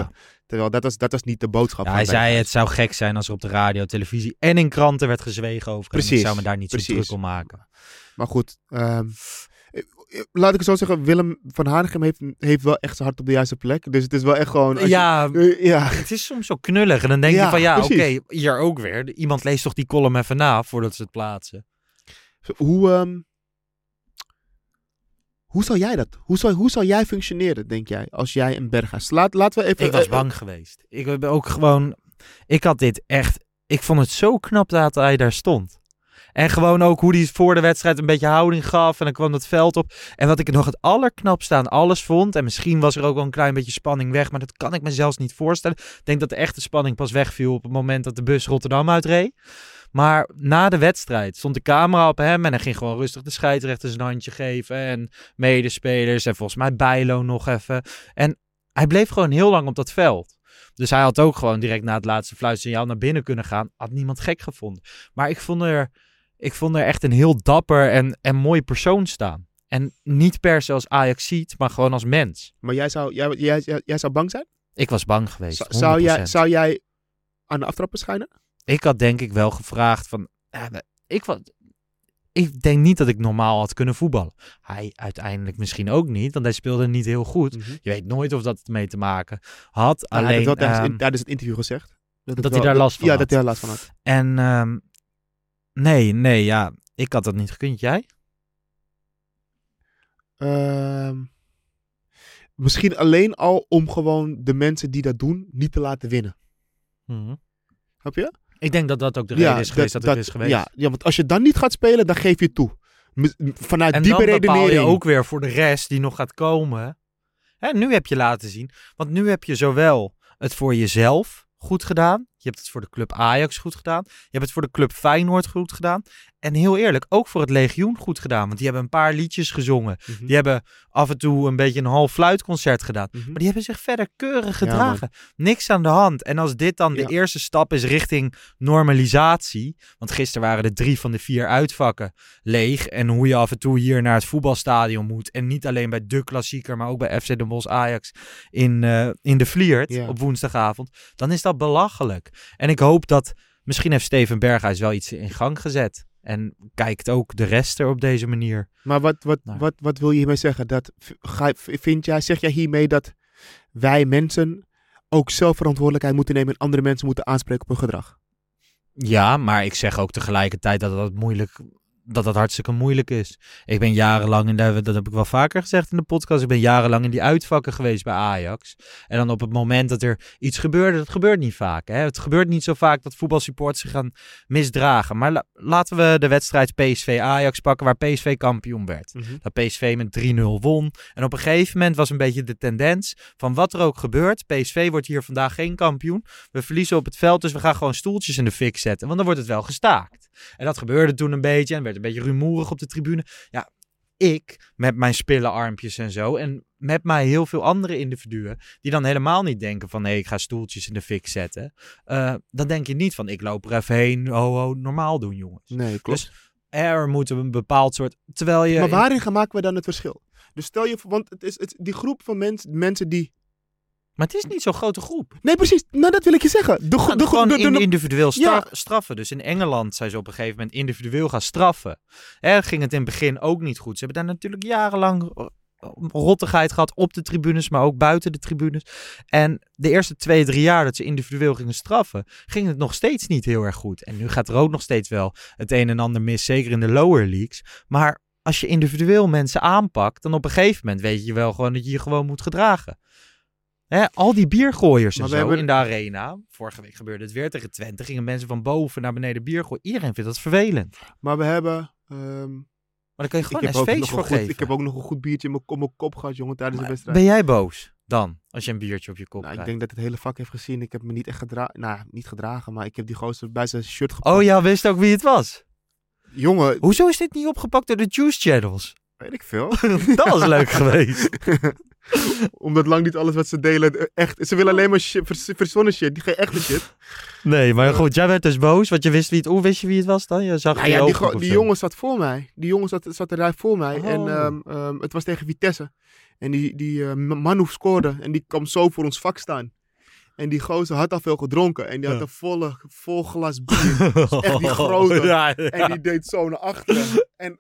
Terwijl dat was, dat was niet de boodschap. Ja, hij zei, het zou gek zijn als er op de radio, televisie en in kranten werd gezwegen over. Precies, Ik zou me daar niet zo druk om maken. Maar goed, eh, laat ik het zo zeggen. Willem van Hanegem heeft, heeft wel echt zijn hart op de juiste plek. Dus het is wel echt gewoon... je- Ja, eh, ja, Het is soms zo knullig. En dan denk Ja, je van ja, oké, hier ook weer. Iemand leest toch die column even na voordat ze het plaatsen. Hoe, ehm, hoe zou jij dat? Hoe zou, hoe zou jij functioneren, denk jij, als jij een Berghuis... Laat, laten we even... Ik was bang geweest. Ik heb ook gewoon. Ik had dit echt. Ik vond het zo knap dat hij daar stond. En gewoon ook hoe hij voor de wedstrijd een beetje houding gaf. En dan kwam dat veld op. En wat ik nog het allerknapste aan alles vond. En misschien was er ook wel een klein beetje spanning weg. Maar dat kan ik me zelfs niet voorstellen. Ik denk dat de echte spanning pas wegviel op het moment dat de bus Rotterdam uitreed. Maar na de wedstrijd stond de camera op hem. En hij ging gewoon rustig de scheidsrechter zijn handje geven. En medespelers. En volgens mij Bijlo nog even. En hij bleef gewoon heel lang op dat veld. Dus hij had ook gewoon direct na het laatste fluitsignaal naar binnen kunnen gaan. Had niemand gek gevonden. Maar ik vond er, ik vond er echt een heel dapper en, en mooi persoon staan. En niet per se als Ajax ziet, maar gewoon als mens. Maar jij zou, jij, jij, jij, jij zou bang zijn? Ik was bang geweest. Zou- zou, jij, 100%. zou jij aan de aftrap verschijnen? Ik had denk ik wel gevraagd van... ja, ik, was, ik denk niet dat ik normaal had kunnen voetballen. Hij uiteindelijk misschien ook niet, want hij speelde niet heel goed. Mhm. Je weet nooit of dat ermee te maken had. hij Alleen, heeft wel tijdens, ehm, het interview gezegd. het dat hij daar last van Ja, had. dat hij daar last van had. En ehm, nee, nee, ja, ik had dat niet gekund. Jij? Ehm, misschien alleen al om gewoon de mensen die dat doen niet te laten winnen. Snap je? Ik denk dat dat ook de reden is geweest dat, het is geweest. Ja, ja, want als je dan niet gaat spelen, dan geef je toe. Vanuit en die dan bepaal beredenering. je ook weer voor de rest die nog gaat komen. Hè, nu heb je laten zien. Want nu heb je zowel het voor jezelf goed gedaan. Je hebt het voor de club Ajax goed gedaan. Je hebt het voor de club Feyenoord goed gedaan. En heel eerlijk, ook voor het Legioen goed gedaan. Want die hebben een paar liedjes gezongen. Mhm. Die hebben af en toe een beetje een half fluitconcert gedaan. Mhm. Maar die hebben zich verder keurig Ja, gedragen. Niks aan de hand. En als dit dan Ja. de eerste stap is richting normalisatie. Want gisteren waren de drie van de vier uitvakken leeg. En hoe je af en toe hier naar het voetbalstadion moet. En niet alleen bij de klassieker, maar ook bij FC Den Bosch Ajax in, eh, in de Vliert Ja. op woensdagavond. Dan is dat belachelijk. En ik hoop dat misschien heeft Steven Berghuis wel iets in gang gezet. En kijkt ook de rest er op deze manier. Maar wat, wat, Nou. wat, wat wil je hiermee zeggen? Dat, ga, vind jij, zeg jij hiermee dat wij mensen ook zelf verantwoordelijkheid moeten nemen en andere mensen moeten aanspreken op hun gedrag? Ja, maar ik zeg ook tegelijkertijd dat dat moeilijk, dat dat hartstikke moeilijk is. Ik ben jarenlang in de, dat heb ik wel vaker gezegd in de podcast, ik ben jarenlang in die uitvakken geweest bij Ajax. En dan op het moment dat er iets gebeurde, dat gebeurt niet vaak. Hè? Het gebeurt niet zo vaak dat voetbalsupporters zich gaan misdragen. Maar la- laten we de wedstrijd PSV-Ajax pakken, waar PSV kampioen werd. Dat PSV met 3-0 won. En op een gegeven moment was een beetje de tendens van wat er ook gebeurt. PSV wordt hier vandaag geen kampioen. We verliezen op het veld, dus we gaan gewoon stoeltjes in de fik zetten. Want dan wordt het wel gestaakt. En dat gebeurde toen een beetje en werd een beetje rumoerig op de tribune. Ja, ik met mijn spillenarmpjes en zo. En met mij heel veel andere individuen die dan helemaal niet denken van nee, ik ga stoeltjes in de fik zetten. Eh, dan denk je niet van ik loop er even heen, ho ho, normaal doen jongens. Nee, klopt. Dus er moet een bepaald soort, terwijl je... maar waarin gaan maken we dan het verschil? Dus stel je voor, want het is het, die groep van mens, mensen die... Maar het is niet zo'n grote groep. Nee, precies. Nou, dat wil ik je zeggen. De, Gaan de, gewoon de, de, in- de- individueel Ja. straffen. Dus in Engeland zijn ze op een gegeven moment individueel gaan straffen. Hè, ging het in het begin ook niet goed. Ze hebben daar natuurlijk jarenlang eh, rottigheid gehad op de tribunes, maar ook buiten de tribunes. En de eerste twee, drie jaar dat ze individueel gingen straffen, ging het nog steeds niet heel erg goed. En nu gaat er ook nog steeds wel het een en ander mis, zeker in de lower leagues. Maar als je individueel mensen aanpakt, dan op een gegeven moment weet je wel gewoon dat je je gewoon moet gedragen. Hè, al die biergooiers en zo hebben- in de arena. Vorige week gebeurde het weer tegen Twente. Gingen mensen van boven naar beneden bier gooien. Iedereen vindt dat vervelend. Maar we hebben... ehm, Maar dan kan je ik, gewoon heb een ook nog feest een voor goed, geven. ik heb ook nog een goed biertje in mijn, op mijn kop gehad, jongen, tijdens Maar de wedstrijd. ben jij boos dan, als je een biertje op je kop Nou, ik krijgt? denk dat het hele vak heeft gezien. Ik heb me niet echt gedragen. Nou, niet gedragen, maar ik heb die gozer bij zijn shirt gepakt. Oh ja, wist ook wie het was. Jongen, Hoezo is dit niet opgepakt door de Juice Channels? weet ik veel. dat was leuk geweest. Omdat lang niet alles wat ze delen eh, echt... Ze willen alleen maar shit, vers- verzonnen shit, die geen echte shit. Nee, maar goed, jij werd dus boos, want je wist wie het... Hoe wist je wie het was dan? Je zag Nou ja, die, jongen zat voor mij. Die jongen zat, zat eruit voor mij. Oh. En ehm, ehm, het was tegen Vitesse. En die, die eh, Manu scoorde. En die kwam zo voor ons vak staan. En die gozer had al veel gedronken. En die had Ja. een volle, vol glas bier. echt die grote. Ja, ja. En die deed zo naar achteren. En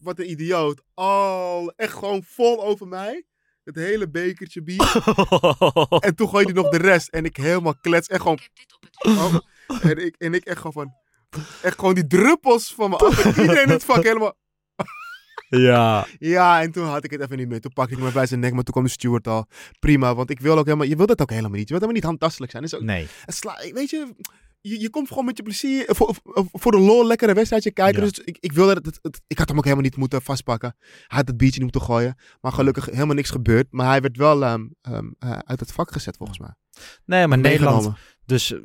wat een idioot. Al echt gewoon vol over mij. Het hele bekertje bier. En toen gooide hij nog de rest. En ik helemaal klets. En gewoon... Oh. En, ik, en ik echt gewoon van... Echt gewoon die druppels van me af. En iedereen in het vak helemaal... ja. Ja, en toen had ik het even niet meer. Toen pakte ik me bij zijn nek, maar toen kwam de steward al. Prima, want ik wil ook helemaal... Je wil dat ook helemaal niet. Je wilt helemaal niet handtastelijk zijn. Dat is ook, Nee. sla, weet je, je, je komt gewoon met je plezier... Voor, voor, voor de lol lekker een wedstrijdje kijken. Ja. Dus ik, ik wilde het, het, het- Ik had hem ook helemaal niet moeten vastpakken. Hij had het biertje niet moeten gooien. Maar gelukkig helemaal niks gebeurd. Maar hij werd wel ehm, ehm, eh, uit het vak gezet, volgens mij. Nee, maar Nederland... Dus eh,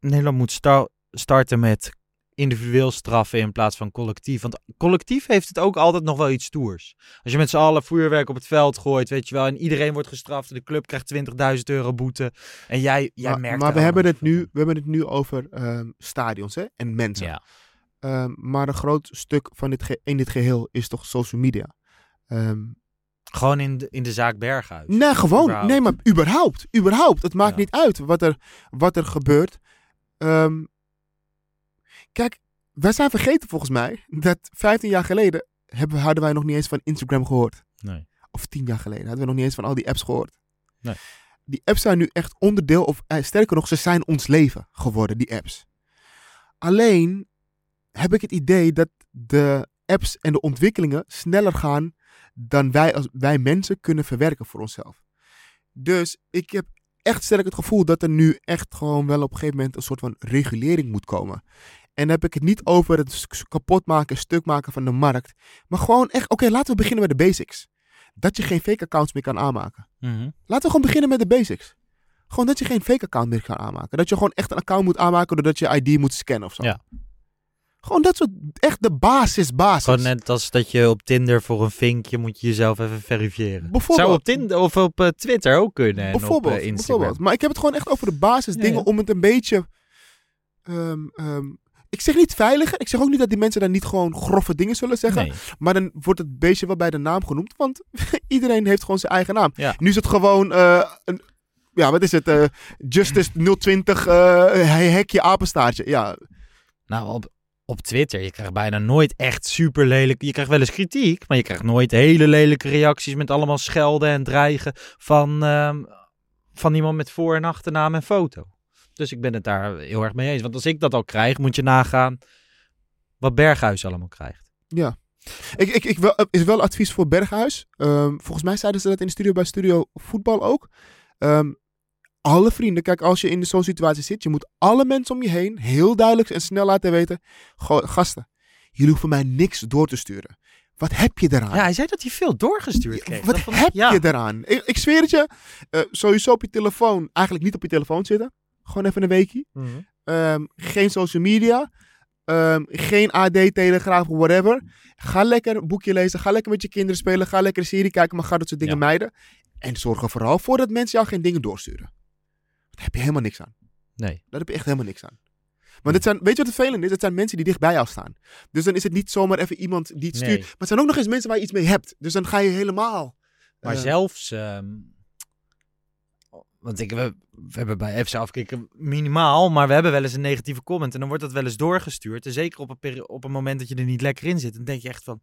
Nederland moet sta- starten met individueel straffen in plaats van collectief. Want collectief heeft het ook altijd nog wel iets stoers. Als je met z'n allen vuurwerk op het veld gooit, weet je wel, en iedereen wordt gestraft en de club krijgt 20.000 euro boete. En jij, jij maar merkt maar we hebben, het nu, we hebben het nu over ehm, stadions hè? en mensen. Ja. Ehm, maar een groot stuk van dit ge- in dit geheel is toch social media. Ehm, Gewoon in de, in de zaak Berghuis. nee, gewoon. Überhaupt. Nee, maar überhaupt. Überhaupt. Het maakt Ja. niet uit wat er, wat er gebeurt. Ehm, kijk, wij zijn vergeten volgens mij dat 15 jaar geleden hebben, hadden wij nog niet eens van Instagram gehoord. Nee. Of 10 jaar geleden hadden we nog niet eens van al die apps gehoord. Nee. Die apps zijn nu echt onderdeel, of eh, sterker nog, ze zijn ons leven geworden, die apps. Alleen heb ik het idee dat de apps en de ontwikkelingen sneller gaan dan wij als wij mensen kunnen verwerken voor onszelf. Dus ik heb echt sterk het gevoel dat er nu echt gewoon wel op een gegeven moment een soort van regulering moet komen. En dan heb ik het niet over het kapot maken, stuk maken van de markt. Maar gewoon echt, oké, laten we beginnen met de basics. Dat je geen fake accounts meer kan aanmaken. Mhm. Laten we gewoon beginnen met de basics. Gewoon dat je geen fake account meer kan aanmaken. Dat je gewoon echt een account moet aanmaken doordat je ID moet scannen of zo. Ja. Gewoon dat soort, echt de basis, basis. Gewoon net als dat je op Tinder voor een vinkje moet je jezelf even verifiëren. Bijvoorbeeld. Zou op Tinder of op eh, Twitter ook kunnen. En bijvoorbeeld, op eh, Instagram. bijvoorbeeld. Maar ik heb het gewoon echt over de basisdingen Ja, ja. om het een beetje... ehm, ehm, ik zeg niet veiliger. Ik zeg ook niet dat die mensen dan niet gewoon grove dingen zullen zeggen. Nee. Maar dan wordt het beestje wel bij de naam genoemd. Want iedereen heeft gewoon zijn eigen naam. Ja. Nu is het gewoon eh, een... Ja, wat is het? eh, Justice 020 eh hekje apenstaartje. Ja, Nou, op, op Twitter, je krijgt bijna nooit echt super lelijk. Je krijgt wel eens kritiek, maar je krijgt nooit hele lelijke reacties met allemaal schelden en dreigen van, ehm, van iemand met voor- en achternaam en foto. Dus ik ben het daar heel erg mee eens. Want als ik dat al krijg, moet je nagaan wat Berghuis allemaal krijgt. Ja. Ik, ik, ik wel, is wel advies voor Berghuis. Ehm, volgens mij zeiden ze dat in de studio bij Studio Voetbal ook. Ehm, alle vrienden, kijk, als je in zo'n situatie zit, je moet alle mensen om je heen heel duidelijk en snel laten weten. "Goh, gasten, jullie hoeven mij niks door te sturen. Wat heb je eraan? Ja, hij zei dat hij veel doorgestuurd kreeg. Wat ik- heb ja. je eraan? Ik, ik zweer het je, eh, sowieso op je telefoon, eigenlijk niet op je telefoon zitten. Gewoon even een weekje. Mhm. Ehm, geen social media. Ehm, geen AD, Telegraaf, whatever. Ga lekker een boekje lezen. Ga lekker met je kinderen spelen. Ga lekker een serie kijken. Maar ga dat soort dingen Ja. mijden. En zorg er vooral voor dat mensen jou geen dingen doorsturen. Daar heb je helemaal niks aan. Nee. Daar heb je echt helemaal niks aan. Want het zijn, weet je wat het vervelend is? Het zijn mensen die dicht bij jou staan. Dus dan is het niet zomaar even iemand die het stuurt. Maar het zijn ook nog eens mensen waar je iets mee hebt. Dus dan ga je helemaal... Maar eh, zelfs, ehm, want ik, we, we hebben bij FC afkicken minimaal, maar we hebben wel eens een negatieve comment en dan wordt dat wel eens doorgestuurd. En zeker op een, op een moment dat je er niet lekker in zit, dan denk je echt van,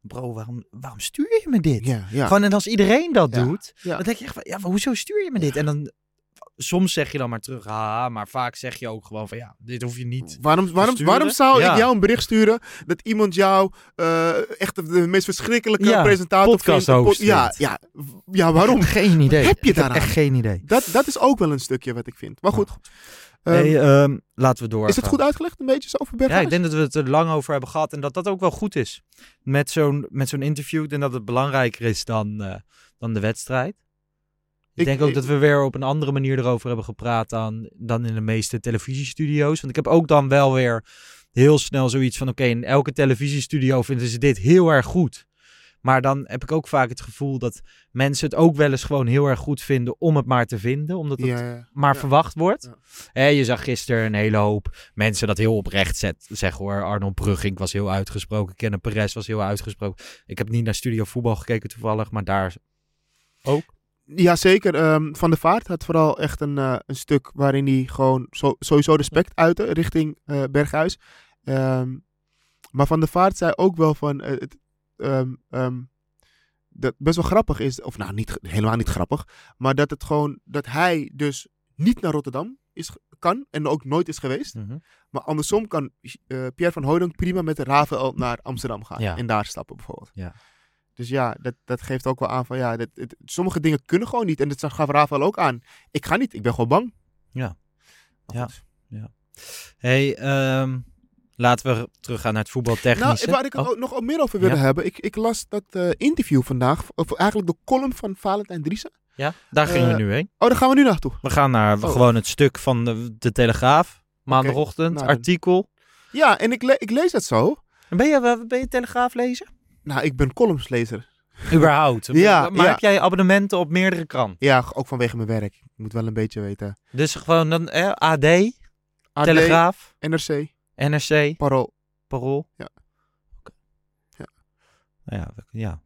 bro, waarom, waarom stuur je me dit? Ja, ja. Gewoon en als iedereen dat Ja, doet, dan denk je echt van, ja, maar hoezo stuur je me dit? En dan, soms zeg je dan maar terug, haha, maar vaak zeg je ook gewoon van, ja, dit hoef je niet. Waarom, waarom, waarom zou Ja. ik jou een bericht sturen dat iemand jou eh, echt de, de meest verschrikkelijke Ja, presentator podcast vindt? ja, ja, ja, waarom? Geen idee. Wat heb je daaraan? Echt geen idee. Dat, dat is ook wel een stukje wat ik vind. Maar goed, ehm, ehm, laten we door. is het goed uitgelegd een beetje zo over Ja, ik denk dat we het er lang over hebben gehad en dat dat ook wel goed is. Met zo'n, met zo'n interview. Ik denk dat het belangrijker is dan, eh, dan de wedstrijd. Ik, denk ook ik- dat we weer op een andere manier erover hebben gepraat dan, dan in de meeste televisiestudio's. Want ik heb ook dan wel weer heel snel zoiets van: oké, in elke televisiestudio vinden ze dit heel erg goed. Maar dan heb ik ook vaak het gevoel dat mensen het ook wel eens gewoon heel erg goed vinden om het maar te vinden. Omdat het Ja, ja. maar Ja. verwacht wordt. Hè, je zag gisteren een hele hoop mensen dat heel oprecht zet, zeggen hoor. Arnold Brugging was heel uitgesproken. Kenneth Perez was heel uitgesproken. Ik heb niet naar Studio Voetbal gekeken toevallig, maar daar ook. Ja, zeker. Ehm, Van der Vaart had vooral echt een, eh, een stuk waarin hij gewoon zo- sowieso respect uitte richting eh, Berghuis. Ehm, maar Van der Vaart zei ook wel van... eh, het, ehm, dat best wel grappig is, of nou niet, helemaal niet grappig, maar dat het gewoon, dat hij dus niet naar Rotterdam is, kan en ook nooit is geweest. Maar andersom kan Pierre van Hooydonk prima met de Rafael naar Amsterdam gaan Ja. en daar stappen bijvoorbeeld. Ja. Dus ja, dat, dat geeft ook wel aan van ja, dat, het- sommige dingen kunnen gewoon niet. En dat gaf Rafael ook aan. Ik ga niet, ik ben gewoon bang. Ja. Ja. Hey, ehm, laten we teruggaan naar het Nou, voetbaltechnische. waar ik Oh, ook nog meer over willen Ja. hebben. Ik, ik las dat eh, interview vandaag, of eigenlijk de column van Valentijn Driessen. ja, daar gingen eh, we nu heen. Oh, daar gaan we nu naartoe. We gaan naar oh. gewoon het stuk van de, de Telegraaf. Maandagochtend, nou artikel. Ja, en ik, le- ik lees dat zo. En Ben je, eh, ben je Telegraaf lezer? Nou, ik ben columnslezer. Überhaupt. Ja, maar ja. heb jij abonnementen op meerdere kranten? Ja, ook vanwege mijn werk. Ik moet wel een beetje weten. Dus gewoon dan eh, AD, AD, Telegraaf, NRC, NRC, Parool. Parool. Ja. Oké. Ja. Nou ja, ja.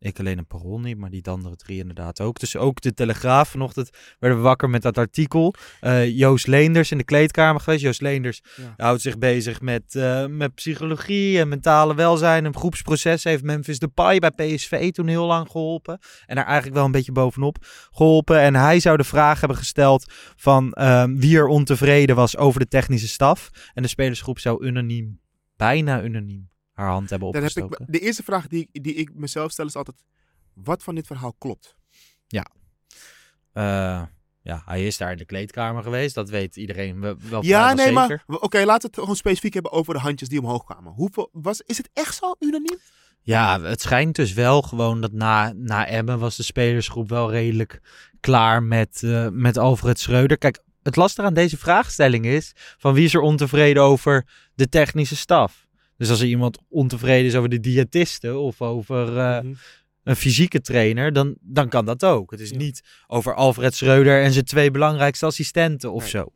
Ik alleen een parool niet, maar die andere drie inderdaad ook. Dus ook de Telegraaf. Vanochtend werden we wakker met dat artikel. Eh, Joost Leenders in de kleedkamer geweest. Joost Leenders Ja. houdt zich bezig met, eh, met psychologie en mentale welzijn. Een groepsproces heeft Memphis Depay bij PSV toen heel lang geholpen. En daar eigenlijk wel een beetje bovenop geholpen. En hij zou de vraag hebben gesteld van ehm, wie er ontevreden was over de technische staf. En de spelersgroep zou unaniem, bijna unaniem, haar hand hebben Dan heb ik, de eerste vraag die, ik- die ik mezelf stel is altijd, wat van dit verhaal klopt? Eh, ja, hij is daar in de kleedkamer geweest. Dat weet iedereen wel, ja, nee, zeker. maar oké, laten we het gewoon specifiek hebben over de handjes die omhoog kwamen. Hoeveel, was, is het echt zo unaniem? Ja, het schijnt dus wel gewoon dat na, na Emmen was de spelersgroep wel redelijk klaar met, eh, met Alfred Schreuder. Kijk, het lastige aan deze vraagstelling is van wie is er ontevreden over de technische staf? Dus als er iemand ontevreden is over de diëtisten of over eh, Mhm. een fysieke trainer, dan, dan kan dat ook. Het is Ja. niet over Alfred Schreuder en zijn twee belangrijkste assistenten of Nee. zo.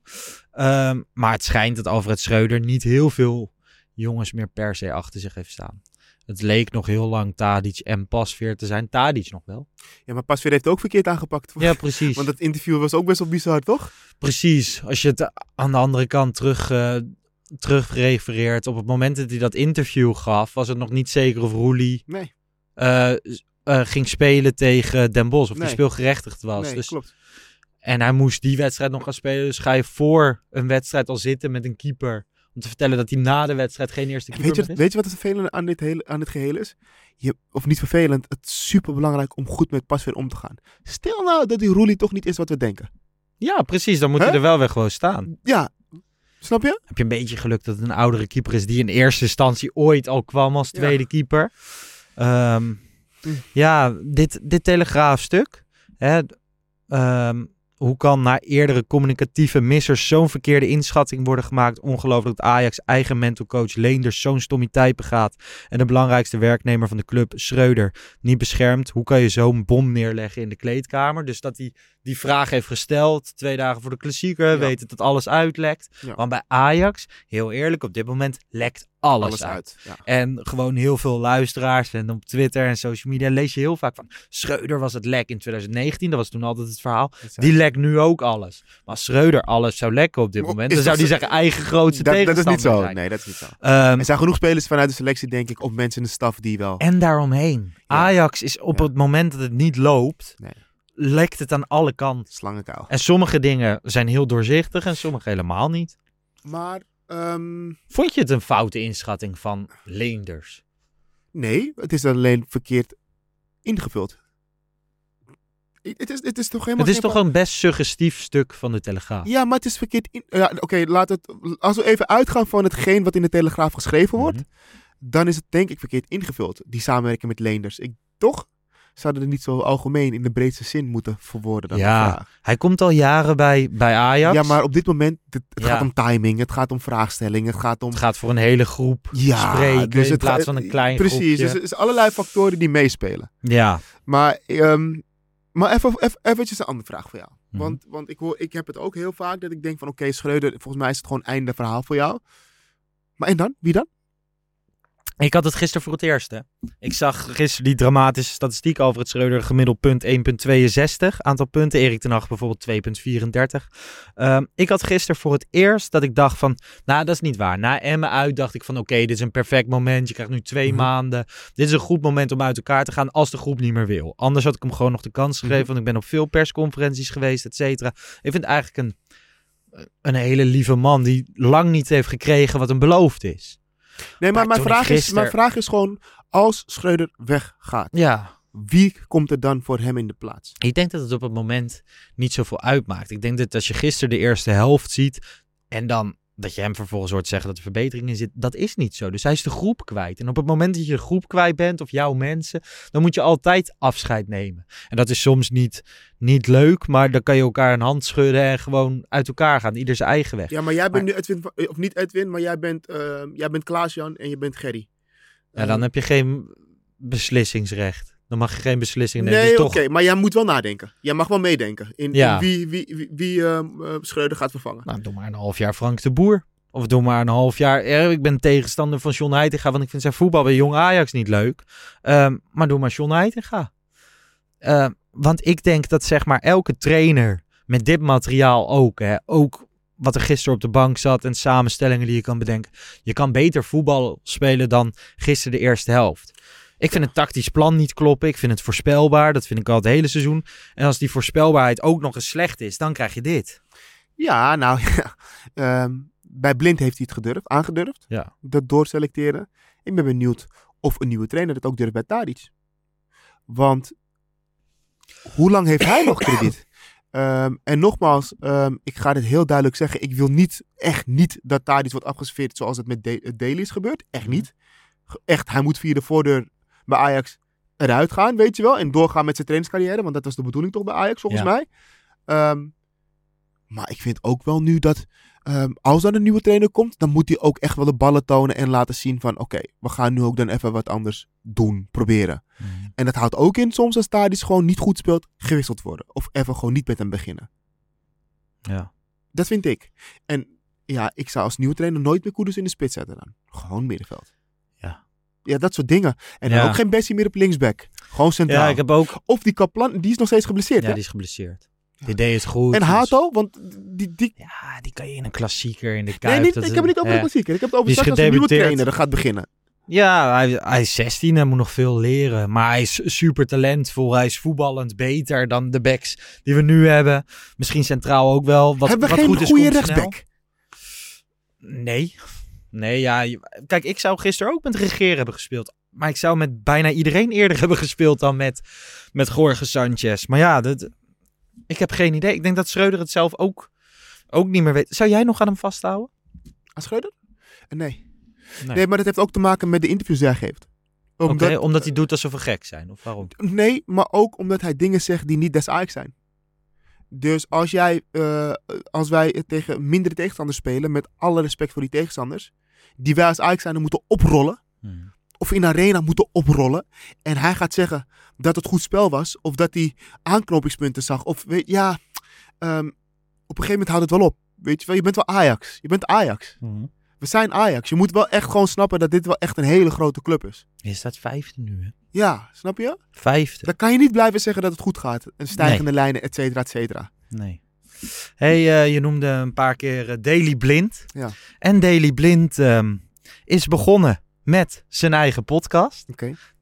Ehm, maar het schijnt dat Alfred Schreuder niet heel veel jongens meer per se achter zich heeft staan. Het leek nog heel lang Tadic en Pasveer te zijn. Tadic nog wel. Ja, maar Pasveer heeft het ook verkeerd aangepakt. Ja, precies. Want het interview was ook best wel bizar, toch? Precies. Als je het aan de andere kant terug, eh terug refereert. Op het moment dat hij dat interview gaf, was het nog niet zeker of Roelie Nee, eh, eh, ging spelen tegen Den Bosch. Of Nee. die speelgerechtigd was. nee dus, klopt. en hij moest die wedstrijd nog gaan spelen. Dus ga je voor een wedstrijd al zitten met een keeper. Om te vertellen dat hij na de wedstrijd geen eerste keeper weet, je, wat- weet je wat het vervelende aan dit, hele, aan dit geheel is? Je, of niet vervelend, het is super belangrijk om goed met Pasveer om te gaan. Stel nou dat die Roelie toch niet is wat we denken. Ja, precies. Dan moet Hè? hij er wel weer gewoon staan. Ja, snap je? Heb je een beetje geluk dat het een oudere keeper is die in eerste instantie ooit al kwam als Ja. tweede keeper. Ehm, Hm. Ja, dit, dit telegraafstuk. Hè, ehm, hoe kan na eerdere communicatieve missers zo'n verkeerde inschatting worden gemaakt? Ongelooflijk dat Ajax eigen mental coach Leenders zo'n stomiteit begaat. En de belangrijkste werknemer van de club, Schreuder, niet beschermt. Hoe kan je zo'n bom neerleggen in de kleedkamer? Dus dat hij die vraag heeft gesteld, twee dagen voor de klassieker, Ja. weet dat alles uitlekt. Ja. Want bij Ajax, heel eerlijk, op dit moment lekt alles, Alles uit. uit. Ja. En gewoon heel veel luisteraars en op Twitter en social media lees je heel vaak van Schreuder was het lek in 2019, dat was toen altijd het verhaal. Die lekt nu ook alles. Maar als Schreuder alles zou lekken op dit Is moment, dan zou die zo- zeggen eigen grootste Dat, dat is tegenstander niet zo. zijn. Nee, dat is niet zo. Ehm, Er zijn genoeg spelers vanuit de selectie, denk ik, of mensen in de staf die wel... en daaromheen. Ajax is op Ja. het moment dat het niet loopt, Nee. lekt het aan alle kanten. Slangenkuil. En sommige dingen zijn heel doorzichtig en sommige helemaal niet. Maar, ehm, Vond je het een foute inschatting van Leenders? nee, het is alleen verkeerd ingevuld. Het is, het is toch helemaal Het is toch een best suggestief stuk van de Telegraaf. Ja, maar het is verkeerd. In... Ja, Oké, laat het. Als we even uitgaan van hetgeen wat in de Telegraaf geschreven wordt, Mhm. dan is het denk ik verkeerd ingevuld. Die samenwerking met Leenders. Ik, toch zouden het niet zo algemeen in de breedste zin moeten verwoorden. Dan Ja. Hij komt al jaren bij, bij Ajax. ja, maar op dit moment, het, het Ja. gaat om timing, het gaat om vraagstellingen, het gaat om... Het gaat voor een hele groep Ja, spreken dus in het plaats ga- van een klein Precies, groepje. dus er zijn allerlei factoren die meespelen. Ja, Maar, ehm, maar even, even, eventjes een andere vraag voor jou. Mhm. Want, want ik, hoor, ik heb het ook heel vaak dat ik denk van oké, Schreuder, volgens mij is het gewoon einde verhaal voor jou. Maar en dan? Wie dan? Ik had het gisteren voor het eerst. Hè. Ik zag gisteren die dramatische statistiek over het Schreuder gemiddeld punt 1,62. Aantal punten. Erik ten Hag bijvoorbeeld 2,34. Ehm, ik had gisteren voor het eerst dat ik dacht van, nou dat is niet waar. Na Emmen uit dacht ik van oké, dit is een perfect moment. Je krijgt nu twee Mhm. maanden. Dit is een goed moment om uit elkaar te gaan als de groep niet meer wil. Anders had ik hem gewoon nog de kans gegeven. Mhm. Want ik ben op veel persconferenties geweest, et cetera. Ik vind eigenlijk een, een hele lieve man die lang niet heeft gekregen wat hem beloofd is. Nee, maar Maar mijn vraag, is, mijn vraag is gewoon, als Schreuder weggaat, Ja, wie komt er dan voor hem in de plaats? ik denk dat het op het moment niet zoveel uitmaakt. Ik denk dat als je gisteren de eerste helft ziet en dan dat je hem vervolgens hoort zeggen dat er verbetering in zit, dat is niet zo. Dus hij is de groep kwijt. En op het moment dat je de groep kwijt bent of jouw mensen, dan moet je altijd afscheid nemen. En dat is soms niet, niet leuk, maar dan kan je elkaar een hand schudden en gewoon uit elkaar gaan. Ieder zijn eigen weg. Ja, maar jij bent Maar- nu Edwin, eh, of niet Edwin, maar jij bent, ehm, jij bent Klaas-Jan en je bent Gerry. Ja, dan heb je geen beslissingsrecht. Dan mag je geen beslissing nemen. Nee, Dus oké, maar jij moet wel nadenken. Jij mag wel meedenken in, Ja. in wie, wie, wie, wie ehm, eh, Schreuder gaat vervangen. nou, doe maar een half jaar Frank de Boer. Of doe maar een half jaar. Ja, ik ben tegenstander van John Heitinga, want ik vind zijn voetbal bij Jong Ajax niet leuk. Ehm, maar doe maar John Heitinga. Ehm, want ik denk dat zeg maar elke trainer met dit materiaal ook, hè, ook wat er gisteren op de bank zat en samenstellingen die je kan bedenken. Je kan beter voetbal spelen dan gisteren de eerste helft. Ik vind het tactisch plan niet kloppen. Ik vind het voorspelbaar. Dat vind ik al het hele seizoen. En als die voorspelbaarheid ook nog eens slecht is, dan krijg je dit. Ja, nou ja. Ehm, bij Blind heeft hij het gedurfd, aangedurfd. Ja. Dat doorselecteren. Ik ben benieuwd of een nieuwe trainer dat ook durft bij Tadic. Want hoe lang heeft hij nog krediet? Ehm, en nogmaals, ehm, ik ga dit heel duidelijk zeggen. Ik wil niet, echt niet dat Tadic wordt afgeserveerd zoals het met Daly is gebeurd. Echt niet. Echt, hij moet via de voordeur bij Ajax eruit gaan, weet je wel. En doorgaan met zijn trainingscarrière. Want dat was de bedoeling toch bij Ajax, volgens Ja. mij. Ehm, maar ik vind ook wel nu dat ehm, als er een nieuwe trainer komt, dan moet hij ook echt wel de ballen tonen en laten zien van oké, we gaan nu ook dan even wat anders doen, proberen. En dat houdt ook in soms als Tadic gewoon niet goed speelt, gewisseld worden. Of even gewoon niet met hem beginnen. Ja. Dat vind ik. En ja, ik zou als nieuwe trainer nooit meer Koeders in de spits zetten dan. Gewoon middenveld. Ja. Dat soort dingen. En dan Ja. ook geen Bessie meer op linksback. Gewoon centraal. Ja, ik heb ook. Of die Kaplan, die is nog steeds geblesseerd. Ja, hè? die is geblesseerd. Die deed het goed. En dus- Hato, want die, die, Ja, die kan je in een klassieker in de Kuip. Nee, niet, ik is- heb het niet over de klassieker. Ik heb het over is straks als een nieuwe trainer er gaat beginnen. Ja, hij, hij is 16 en moet nog veel leren. Maar hij is super talentvol. Hij is voetballend beter dan de backs die we nu hebben. Misschien centraal ook wel. Wat, Hebben we wat geen goed is, goede rechtsback? Nee. Nee, ja. Kijk, ik zou gisteren ook met Regeer hebben gespeeld. Maar ik zou met bijna iedereen eerder hebben gespeeld dan met, met Jorge Sanchez. Maar ja, dat, ik heb geen idee. Ik denk dat Schreuder het zelf ook, ook niet meer weet. Zou jij nog aan hem vasthouden? Aan Schreuder? Eh, Nee. Nee. nee. maar dat heeft ook te maken met de interviews die hij geeft. Oké, Omdat, omdat hij doet alsof we gek zijn. Of waarom? Nee, maar ook omdat hij dingen zegt die niet des Ajax zijn. Dus als, jij, eh, als wij tegen mindere tegenstanders spelen, met alle respect voor die tegenstanders, die wij als Ajax zijn moeten oprollen, Hmm. of in arena moeten oprollen, en hij gaat zeggen dat het goed spel was, of dat hij aanknopingspunten zag, of weet, ja, ehm, op een gegeven moment houdt het wel op. Weet je wel, je bent wel Ajax. Je bent Ajax. Mhm. We zijn Ajax. Je moet wel echt gewoon snappen dat dit wel echt een hele grote club is. Je staat vijfde nu, hè? Ja, snap je? Vijfde. Dan kan je niet blijven zeggen dat het goed gaat. En stijgende lijnen, et cetera, et cetera. Nee. Hey, eh, je noemde een paar keer eh, Daily Blind. Ja. En Daily Blind ehm, is begonnen met zijn eigen podcast.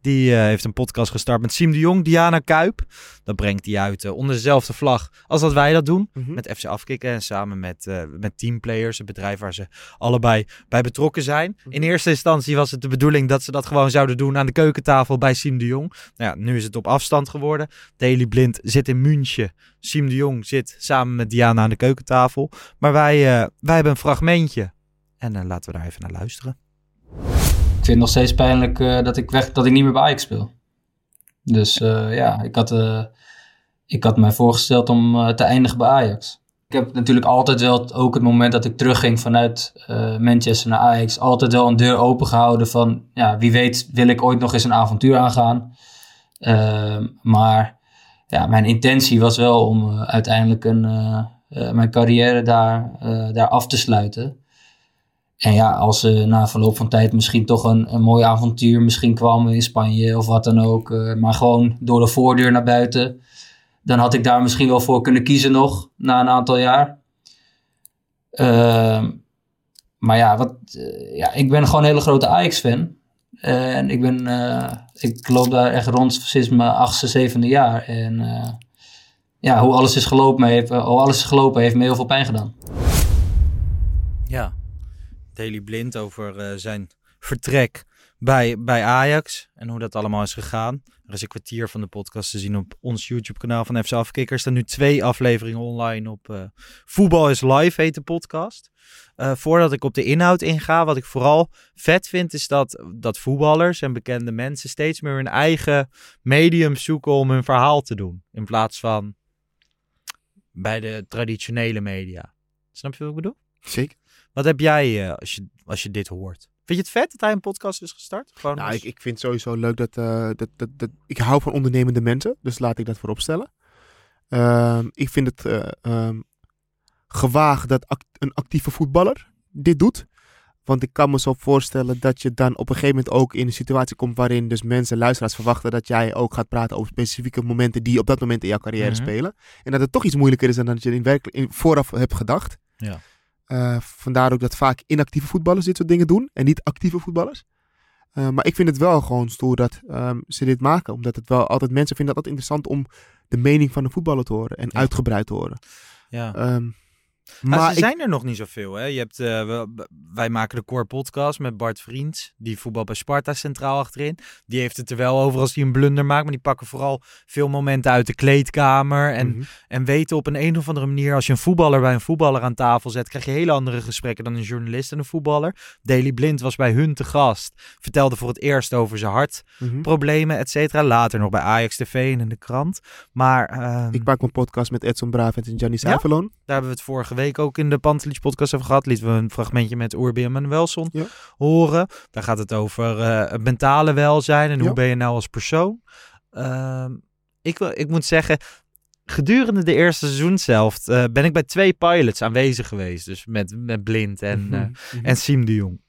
Die eh, heeft een podcast gestart met Siem de Jong, Diana Kuip. Dat brengt hij uit eh, onder dezelfde vlag als dat wij dat doen. Mhm. Met FC Afkikken en samen met, eh met Teamplayers, een bedrijf waar ze allebei bij betrokken zijn. Mhm. In eerste instantie was het de bedoeling dat ze dat gewoon zouden doen aan de keukentafel bij Siem de Jong. Nou ja, nu is het op afstand geworden. Daily Blind zit in München. Siem de Jong zit samen met Diana aan de keukentafel. Maar wij, wij hebben een fragmentje. En laten we daar even naar luisteren. Ik vind het nog steeds pijnlijk eh, dat, ik weg, dat ik niet meer bij Ajax speel. Dus eh, ja, ik had, eh, ik had mij voorgesteld om te eindigen bij Ajax. Ik heb natuurlijk altijd wel, ook het moment dat ik terugging vanuit Manchester naar Ajax, altijd wel een deur open gehouden van, ja, wie weet wil ik ooit nog eens een avontuur aangaan. Ehm, maar ja, mijn intentie was wel om uiteindelijk een, mijn carrière daar, daar af te sluiten. En ja, als er na verloop van tijd misschien toch een, een mooi avontuur misschien kwam in Spanje of wat dan ook. eh, maar gewoon door de voordeur naar buiten. Dan had ik daar misschien wel voor kunnen kiezen nog na een aantal jaar. Ehm, maar ja, wat, eh, ja, ik ben gewoon een hele grote Ajax-fan. en ik, ben, eh, ik loop daar echt rond sinds mijn achtste, zevende jaar. En ja, hoe alles is gelopen heeft, hoe alles is gelopen heeft me heel veel pijn gedaan. Ja, Daily Blind over eh, zijn vertrek bij, bij Ajax en hoe dat allemaal is gegaan. Er is een kwartier van de podcast te zien op ons YouTube-kanaal van FC Afkikker. Er staan nu twee afleveringen online op eh, Voetbal is Live, heet de podcast. Eh, voordat ik op de inhoud inga, wat ik vooral vet vind, is dat, dat voetballers en bekende mensen steeds meer hun eigen medium zoeken om hun verhaal te doen. In plaats van bij de traditionele media. Snap je wat ik bedoel? Zeker. Wat heb jij eh, als, je, als je dit hoort? Vind je het vet dat hij een podcast is gestart? Gewoon Nou, als- ik, ik vind het sowieso leuk dat, eh, dat, dat, dat... Ik hou van ondernemende mensen, dus laat ik dat voorop stellen. Ehm, ik vind het eh, ehm, gewaagd dat act- een actieve voetballer dit doet. Want ik kan me zo voorstellen dat je dan op een gegeven moment ook in een situatie komt waarin dus mensen, luisteraars verwachten dat jij ook gaat praten over specifieke momenten die op dat moment in jouw carrière Mhm. spelen. En dat het toch iets moeilijker is dan dat je in werkelijk in, vooraf hebt gedacht. Ja. Eh, vandaar ook dat vaak inactieve voetballers dit soort dingen doen en niet actieve voetballers. Eh, maar ik vind het wel gewoon stoer dat ehm, ze dit maken. Omdat het wel altijd mensen vinden dat het interessant om de mening van een voetballer te horen en Ja. uitgebreid te horen. Ja. Ehm, Maar maar ze ik, zijn er nog niet zoveel. Hè? Je hebt, eh, wij maken de Core Podcast met Bart Vriends. Die voetbal bij Sparta centraal achterin. Die heeft het er wel over als hij een blunder maakt. Maar die pakken vooral veel momenten uit de kleedkamer. En, Mhm. en weten op een, een of andere manier... als je een voetballer bij een voetballer aan tafel zet... krijg je hele andere gesprekken dan een journalist en een voetballer. Daily Blind was bij hun te gast. Vertelde voor het eerst over zijn hartproblemen, Mhm. et cetera. Later nog bij Ajax TV en in de krant. Maar ehm, Ik maak mijn podcast met Edson Bravent en Gianni Zuiverloon. daar hebben we het vorige week ook in de Pantelich podcast over gehad. Lieten we een fragmentje met Urbi en Manuelson Ja. horen. Daar gaat het over eh, mentale welzijn en hoe ben je nou als persoon. Ehm, ik, wil, ik moet zeggen, gedurende de eerste seizoen zelf eh, ben ik bij twee pilots aanwezig geweest. Dus met, met Blind en, Mhm. en Siem de Jong.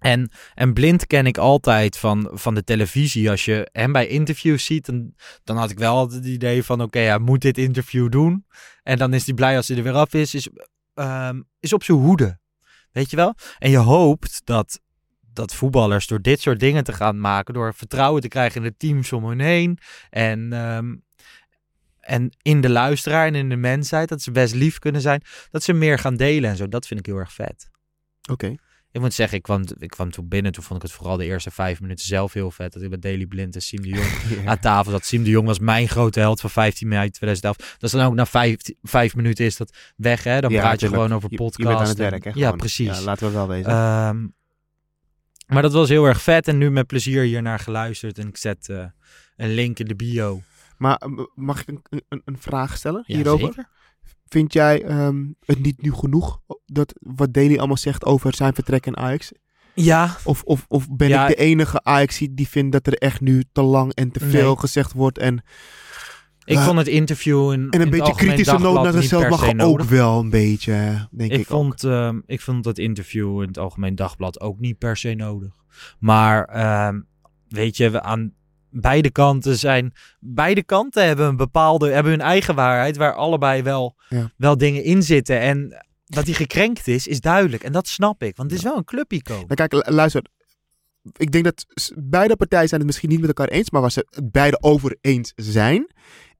En, en Blind ken ik altijd van, van de televisie. Als je hem bij interviews ziet, dan, dan had ik wel altijd het idee van... oké, hij moet dit interview doen. En dan is hij blij als hij er weer af is. Is, ehm, is op zijn hoede. Weet je wel? En je hoopt dat, dat voetballers door dit soort dingen te gaan maken... door vertrouwen te krijgen in de teams om hun heen... en, ehm, en in de luisteraar en in de mensheid... dat ze best lief kunnen zijn... dat ze meer gaan delen en zo. Dat vind ik heel erg vet. Oké. Ik moet zeggen, ik kwam, ik kwam toen binnen. Toen vond ik het vooral de eerste vijf minuten zelf heel vet. Dat ik met Daily Blind en Siem de Jong aan tafel zat. Siem de Jong was mijn grote held van 15 mei 2011. Dat is dan ook na vijf, vijf minuten is dat weg, hè? Dan Ja, praat je gewoon over podcast. Je aan het werk, hè? Ja, precies. Ja, laten we wel wezen. Ehm, maar dat was heel erg vet. En nu met plezier hier naar geluisterd. En ik zet eh, een link in de bio. maar eh, mag ik een, een, een vraag stellen Ja, hierover? zeker. Vind jij ehm, het niet nu genoeg dat wat Daly allemaal zegt over zijn vertrek in Ajax? Ja, Of, of, of ben Ja. ik de enige Ajax die vindt dat er echt nu te lang en te veel Nee. gezegd wordt? En, ik Eh, vond het interview in, en een het beetje kritische noot naar zichzelf mag ook nodig. wel. een beetje, denk ik, ik, vond, ehm, ik vond dat interview in het Algemeen Dagblad ook niet per se nodig. Maar ehm, weet je, we aan beide kanten zijn. Beide kanten hebben een bepaalde, hebben hun eigen waarheid, waar allebei wel, Ja. wel dingen in zitten. En dat hij gekrenkt is, is duidelijk. En dat snap ik, want het is wel een clubicoon. Nou, kijk, lu- luister. Ik denk dat beide partijen zijn het misschien niet met elkaar eens, maar waar ze het beide over eens zijn,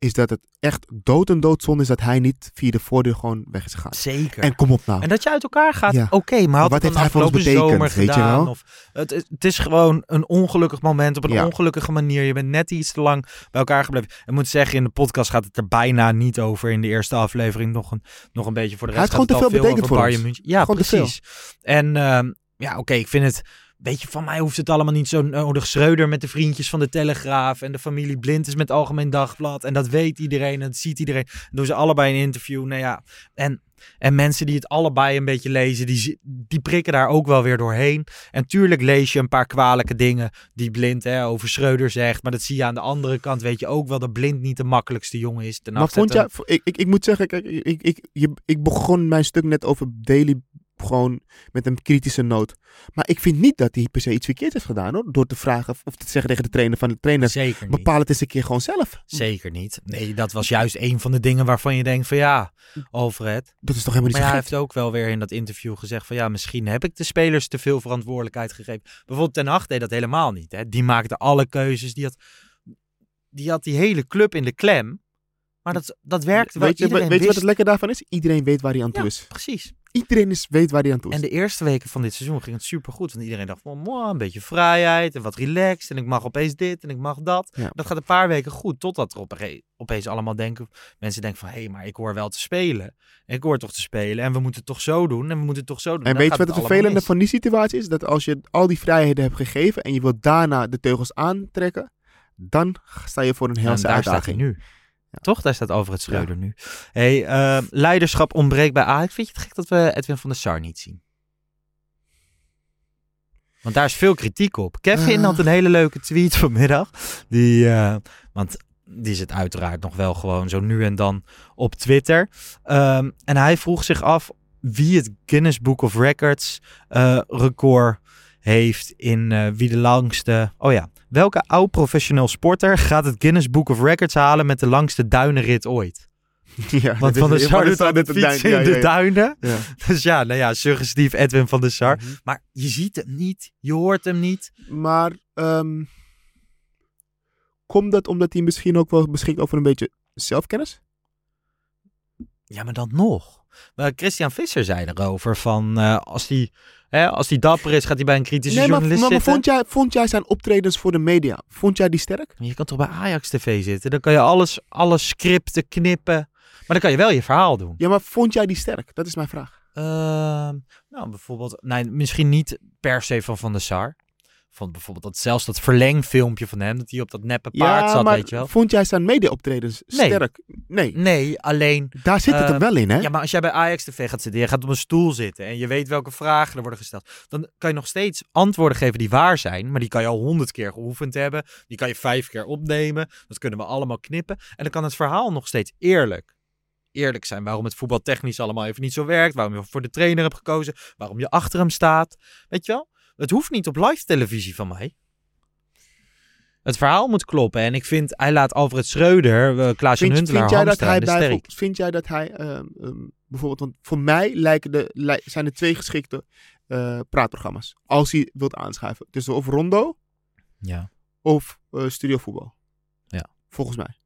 is dat het echt dood en doodzonde is dat hij niet via de voordeur gewoon weg is gegaan. Zeker. En kom op nou. En dat je uit elkaar gaat, Ja. oké, maar had Wat het heeft hij voor ons betekend, weet je gedaan? wel? Of, het, is- het is gewoon een ongelukkig moment op een Ja. ongelukkige manier. Je bent net iets te lang bij elkaar gebleven. Ik moet zeggen, in de podcast gaat het er bijna niet over. In de eerste aflevering nog een, nog een beetje voor de Hij rest. heeft gewoon gaat te veel betekend voor ons. Ja, Gewoon precies. En ehm, ja, oké, ik vind het... Weet je, van mij hoeft het allemaal niet zo nodig. Schreuder met de vriendjes van de Telegraaf. En de familie Blind is met het Algemeen Dagblad. En dat weet iedereen. En dat ziet iedereen. Dan doen ze allebei een interview. Nou ja, en, en mensen die het allebei een beetje lezen, die, die prikken daar ook wel weer doorheen. En tuurlijk lees je een paar kwalijke dingen die Blind hè, over Schreuder zegt. Maar dat zie je aan de andere kant. Weet je ook wel dat Blind niet de makkelijkste jongen is. Maar vond ik, ik, ik moet zeggen, kijk, ik, ik, je, ik begon mijn stuk net over Daly gewoon met een kritische noot. Maar ik vind niet dat hij per se iets verkeerd heeft gedaan hoor. Door te vragen of te zeggen tegen de trainer van de trainer, Zeker niet. bepaal het eens een keer gewoon zelf. Zeker niet. Nee, dat was juist een van de dingen waarvan je denkt van ja, Alfred. Dat is toch helemaal niet Maar hij heeft ook wel weer in dat interview gezegd van ja, misschien heb ik de spelers te veel verantwoordelijkheid gegeven. Bijvoorbeeld Ten Hag deed dat helemaal niet. Hè. Die maakte alle keuzes. Die had, die had die hele club in de klem. Maar dat, dat werkte wel. Weet je, Iedereen weet je wat het lekker daarvan is? Iedereen weet waar hij aan toe Ja, is. precies. Iedereen is, weet waar hij aan toe is. En de eerste weken van dit seizoen ging het supergoed. Want iedereen dacht van, "Mwah, een beetje vrijheid en wat relaxed. En ik mag opeens dit en ik mag dat. Ja. Dat gaat een paar weken goed. Totdat er ope- opeens allemaal denken, mensen denken van, hé, maar ik hoor wel te spelen. Ik hoor toch te spelen en we moeten het toch zo doen. En we moeten het toch zo doen. En Dan weet je wat het vervelende mis. van die situatie is? Dat als je al die vrijheden hebt gegeven en je wilt daarna de teugels aantrekken, dan sta je voor een helse hij uitdaging. nu. Toch? Daar staat Alfred Schreuder nu. Hey, eh, leiderschap ontbreekt bij Ajax. Vind je het gek dat we Edwin van der Sar niet zien? Want daar is veel kritiek op. Kevin Ah. had een hele leuke tweet vanmiddag. Die, eh, want die zit uiteraard nog wel gewoon zo nu en dan op Twitter. Ehm, en hij vroeg zich af wie het Guinness Book of Records eh, record heeft in eh, wie de langste... Oh ja, welke oud professioneel sporter gaat het Guinness Book of Records halen met de langste duinenrit ooit? ja, Want Van der is- Sar doet is- fietsen ja, in de duinen. Ja. Dus ja, nou ja, suggestief Edwin van der Sar. Mhm. Maar je ziet hem niet, je hoort hem niet. Maar ehm, komt dat omdat hij misschien ook wel beschikt over een beetje zelfkennis? Ja, maar dan nog. Maar Christian Visser zei erover van eh, als hij hè, als die dapper is, gaat hij bij een kritische Nee, journalist maar, maar zitten. vond, jij, vond jij zijn optredens voor de media, vond jij die sterk? Je kan toch bij Ajax TV zitten? Dan kan je alles, alles scripten, knippen. Maar dan kan je wel je verhaal doen. Ja, maar vond jij die sterk? Dat is mijn vraag. Ehm, nou, bijvoorbeeld, nee, misschien niet per se van Van der Sar. Vond bijvoorbeeld dat zelfs dat verlengfilmpje van hem, dat hij op dat neppe paard ja, zat, maar weet je wel. vond jij zijn media-optredens Nee. sterk? Nee. Nee, alleen. Daar zit het Eh, er wel in, hè? Ja, maar als jij bij Ajax TV gaat zitten, je gaat op een stoel zitten en je weet welke vragen er worden gesteld, dan kan je nog steeds antwoorden geven die waar zijn, maar die kan je al honderd keer geoefend hebben. Die kan je vijf keer opnemen. Dat kunnen we allemaal knippen. En dan kan het verhaal nog steeds eerlijk. Eerlijk zijn waarom het voetbaltechnisch allemaal even niet zo werkt. Waarom je voor de trainer hebt gekozen. Waarom je achter hem staat. Weet je wel? Het hoeft niet op live televisie van mij. Het verhaal moet kloppen. En ik vind, hij laat Alfred Schreuder, uh, Klaas Vind, Huntelaar, vind, jij dat hij vind jij dat hij bijvoorbeeld, want voor mij lijken de, zijn er twee geschikte eh, praatprogramma's. Als hij wilt aanschuiven. Dus of Rondo Ja. of eh, Studio Voetbal. Ja. Volgens mij.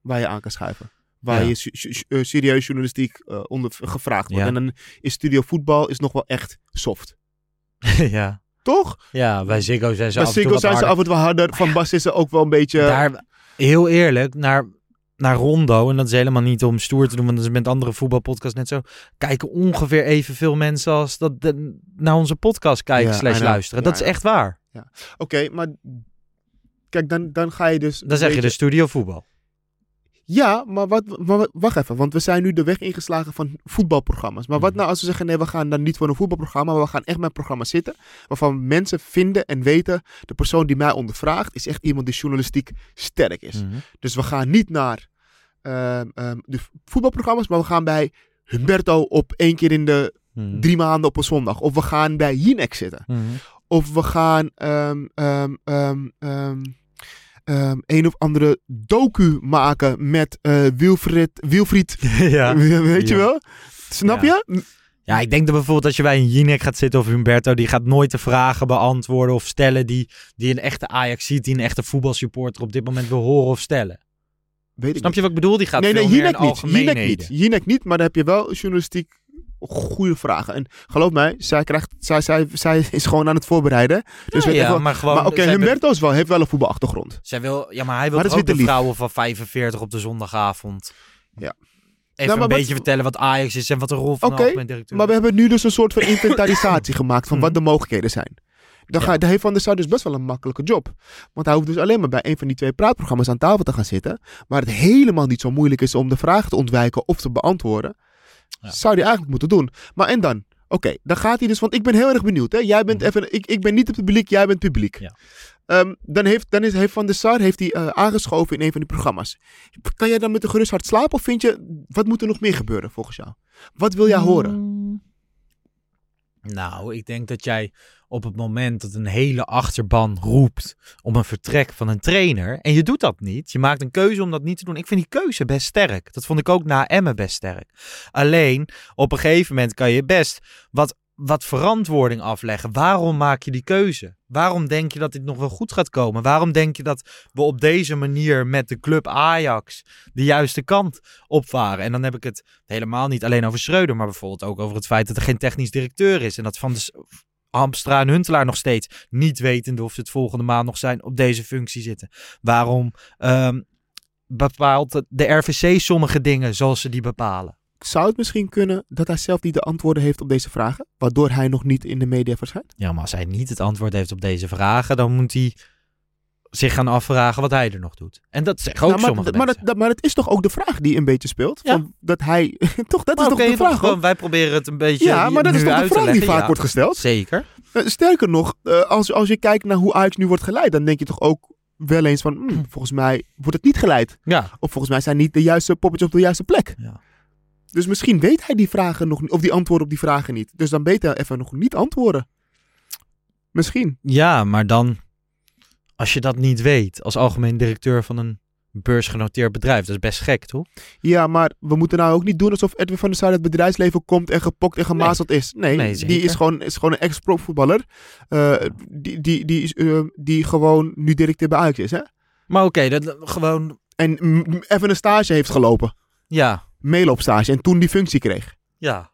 Waar je aan kan schuiven. Waar Ja. je eh, serieus journalistiek eh, onder gevraagd wordt. Ja. En dan is Studio Voetbal is nog wel echt soft. ja. Toch? Ja, bij Ziggo zijn ze Bij af en toe zijn ze af en toe harder. Van Bas is er ook wel een beetje... Daar, heel eerlijk, naar, naar Rondo, en dat is helemaal niet om stoer te doen, want dat is met andere voetbalpodcasts net zo, kijken ongeveer evenveel mensen als dat de- naar onze podcast kijken Ja, slash luisteren. Ja, dat is echt waar. Oké, maar... Kijk, dan, dan ga je dus... Dan zeg je de studio voetbal. Ja, maar, wat, maar wacht even, want we zijn nu de weg ingeslagen van voetbalprogramma's. Maar wat Mhm. nou als we zeggen, nee, we gaan dan niet voor een voetbalprogramma, maar we gaan echt met een programma zitten, waarvan mensen vinden en weten, de persoon die mij ondervraagt, is echt iemand die journalistiek sterk is. Mhm. Dus we gaan niet naar ehm, ehm, de voetbalprogramma's, maar we gaan bij Humberto op één keer in de Mhm. drie maanden op een zondag. Of we gaan bij Jinek zitten. Of we gaan ehm, ehm, een of andere docu maken met eh Wilfried, Wilfried ja. weet je Ja. wel? Snap Ja. je? ja, ik denk dat bijvoorbeeld als je bij een Jinek gaat zitten of Humberto, die gaat nooit de vragen beantwoorden of stellen die, die een echte Ajax ziet, die een echte voetbalsupporter op dit moment wil horen of stellen. Weet Snap je wat ik bedoel? Die gaat nee, nee, Jinek niet. Jinek niet. Jinek niet, maar dan heb je wel journalistiek goede vragen. En geloof mij, zij, krijgt, zij, zij, zij is gewoon aan het voorbereiden. Dus Ja, wel- maar gewoon... maar oké, zij- Humberto is wel, heeft wel een voetbalachtergrond. Zij wil, ja, maar hij wil ook de vrouwen van 45 op de zondagavond. Ja. Even Nou, een wat- beetje vertellen wat Ajax is en wat de rol van Oké, de directeur Maar we hebben nu dus een soort van inventarisatie gemaakt van wat de mogelijkheden zijn. Dan, ga, Ja. dan heeft Van der Sar dus best wel een makkelijke job. Want hij hoeft dus alleen maar bij een van die twee praatprogramma's aan tafel te gaan zitten. Waar het helemaal niet zo moeilijk is om de vragen te ontwijken of te beantwoorden. Ja. Zou hij eigenlijk moeten doen. Maar en dan? Oké, dan gaat hij dus, want ik ben heel erg benieuwd. Hè? Jij bent Mhm. even, ik, ik ben niet het publiek, jij bent publiek. Ja. Ehm, dan heeft, dan is, heeft Van der Sar heeft hij, eh, aangeschoven in een van die programma's. Kan jij dan met een gerust hart slapen of vind je, wat moet er nog meer gebeuren volgens jou? Wat wil jij horen? Nou, ik denk dat jij op het moment dat een hele achterban roept om een vertrek van een trainer en je doet dat niet, je maakt een keuze om dat niet te doen. Ik vind die keuze best sterk. Dat vond ik ook na Emmen best sterk. Alleen op een gegeven moment kan je best wat, wat verantwoording afleggen. Waarom maak je die keuze? Waarom denk je dat dit nog wel goed gaat komen? Waarom denk je dat we op deze manier met de club Ajax de juiste kant opvaren? En dan heb ik het helemaal niet alleen over Schreuder, maar bijvoorbeeld ook over het feit dat er geen technisch directeur is. En dat van de Hamstra en Huntelaar nog steeds niet wetende of ze het volgende maand nog zijn op deze functie zitten. Waarom ehm, bepaalt de RVC sommige dingen zoals ze die bepalen? Zou het misschien kunnen dat hij zelf niet de antwoorden heeft op deze vragen? Waardoor hij nog niet in de media verschijnt? Ja, maar als hij niet het antwoord heeft op deze vragen, dan moet hij zich gaan afvragen wat hij er nog doet. En dat zeggen ook Nou, maar, sommige maar, mensen. dat, dat- maar het is toch ook de vraag die een beetje speelt? Ja. Van dat hij. toch, dat is toch de vraag? gewoon, wij proberen het een beetje Ja, maar dat is toch de vraag die vaak Ja, wordt gesteld? Zeker. Eh, sterker nog, eh, als, als je kijkt naar hoe Ajax nu wordt geleid, dan denk je toch ook wel eens van, hmm, volgens mij wordt het niet geleid. Ja. Of volgens mij zijn niet de juiste poppetjes op de juiste plek. Ja. Dus misschien weet hij die vragen nog niet, of die antwoorden op die vragen niet. Dus dan beter even nog niet antwoorden. Misschien. Ja, maar dan, als je dat niet weet, als algemeen directeur van een beursgenoteerd bedrijf, dat is best gek, toch? Ja, maar we moeten nou ook niet doen alsof Edwin van der Sar het bedrijfsleven komt en gepokt en gemazeld is. Nee, Nee, die is gewoon, is gewoon een ex-profvoetballer. eh die, die, die, is, eh, die gewoon nu directeur bij Ajax is, hè? Maar oké, dat gewoon, En even een stage heeft gelopen. ja, Meeloopstage. En toen die functie kreeg. ja,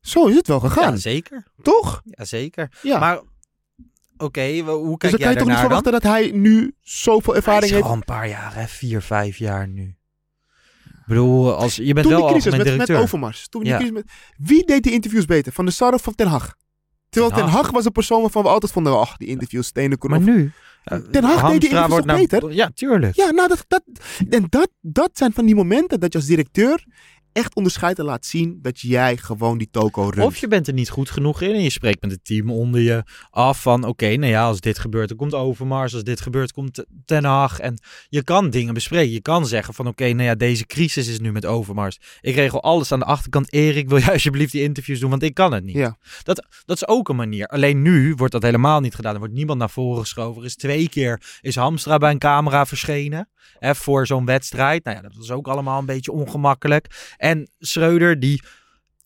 Zo is het wel gegaan. ja zeker. toch? Ja, zeker. Ja. Maar, oké, wa- hoe dus kijk dan kan jij je toch niet dan? verwachten dat hij nu zoveel Hij ervaring is heeft. al een paar jaar, hè? Vier, vijf jaar nu. Ik bedoel, als, je bent Toen wel die crisis algemeen met, met. Overmars. Toen die Ja. crisis met, wie deed die interviews beter? Van de Sar of van Ten Hag? Terwijl Ten. Hag was een persoon waarvan we altijd vonden, ach, die interviews, stenen maar nu... eh, Ten Hag deed die toch nou- beter? Ja, tuurlijk. Ja, nou, dat, dat, en dat, dat zijn van die momenten dat je als directeur echt onderscheidt en laat zien dat jij gewoon die toko runt. Of je bent er niet goed genoeg in en je spreekt met het team onder je af van oké, nou ja, als dit gebeurt, dan komt Overmars. Als dit gebeurt, komt Ten Hag. En je kan dingen bespreken. Je kan zeggen van oké, nou ja, deze crisis is nu met Overmars. Ik regel alles aan de achterkant. Erik, wil jij alsjeblieft die interviews doen, want ik kan het niet. Ja. Dat, dat is ook een manier. Alleen nu wordt dat helemaal niet gedaan. Er wordt niemand naar voren geschoven. Er is twee keer is Hamstra bij een camera verschenen. Hè, voor zo'n wedstrijd. Nou ja, dat was ook allemaal een beetje ongemakkelijk. En Schreuder, die...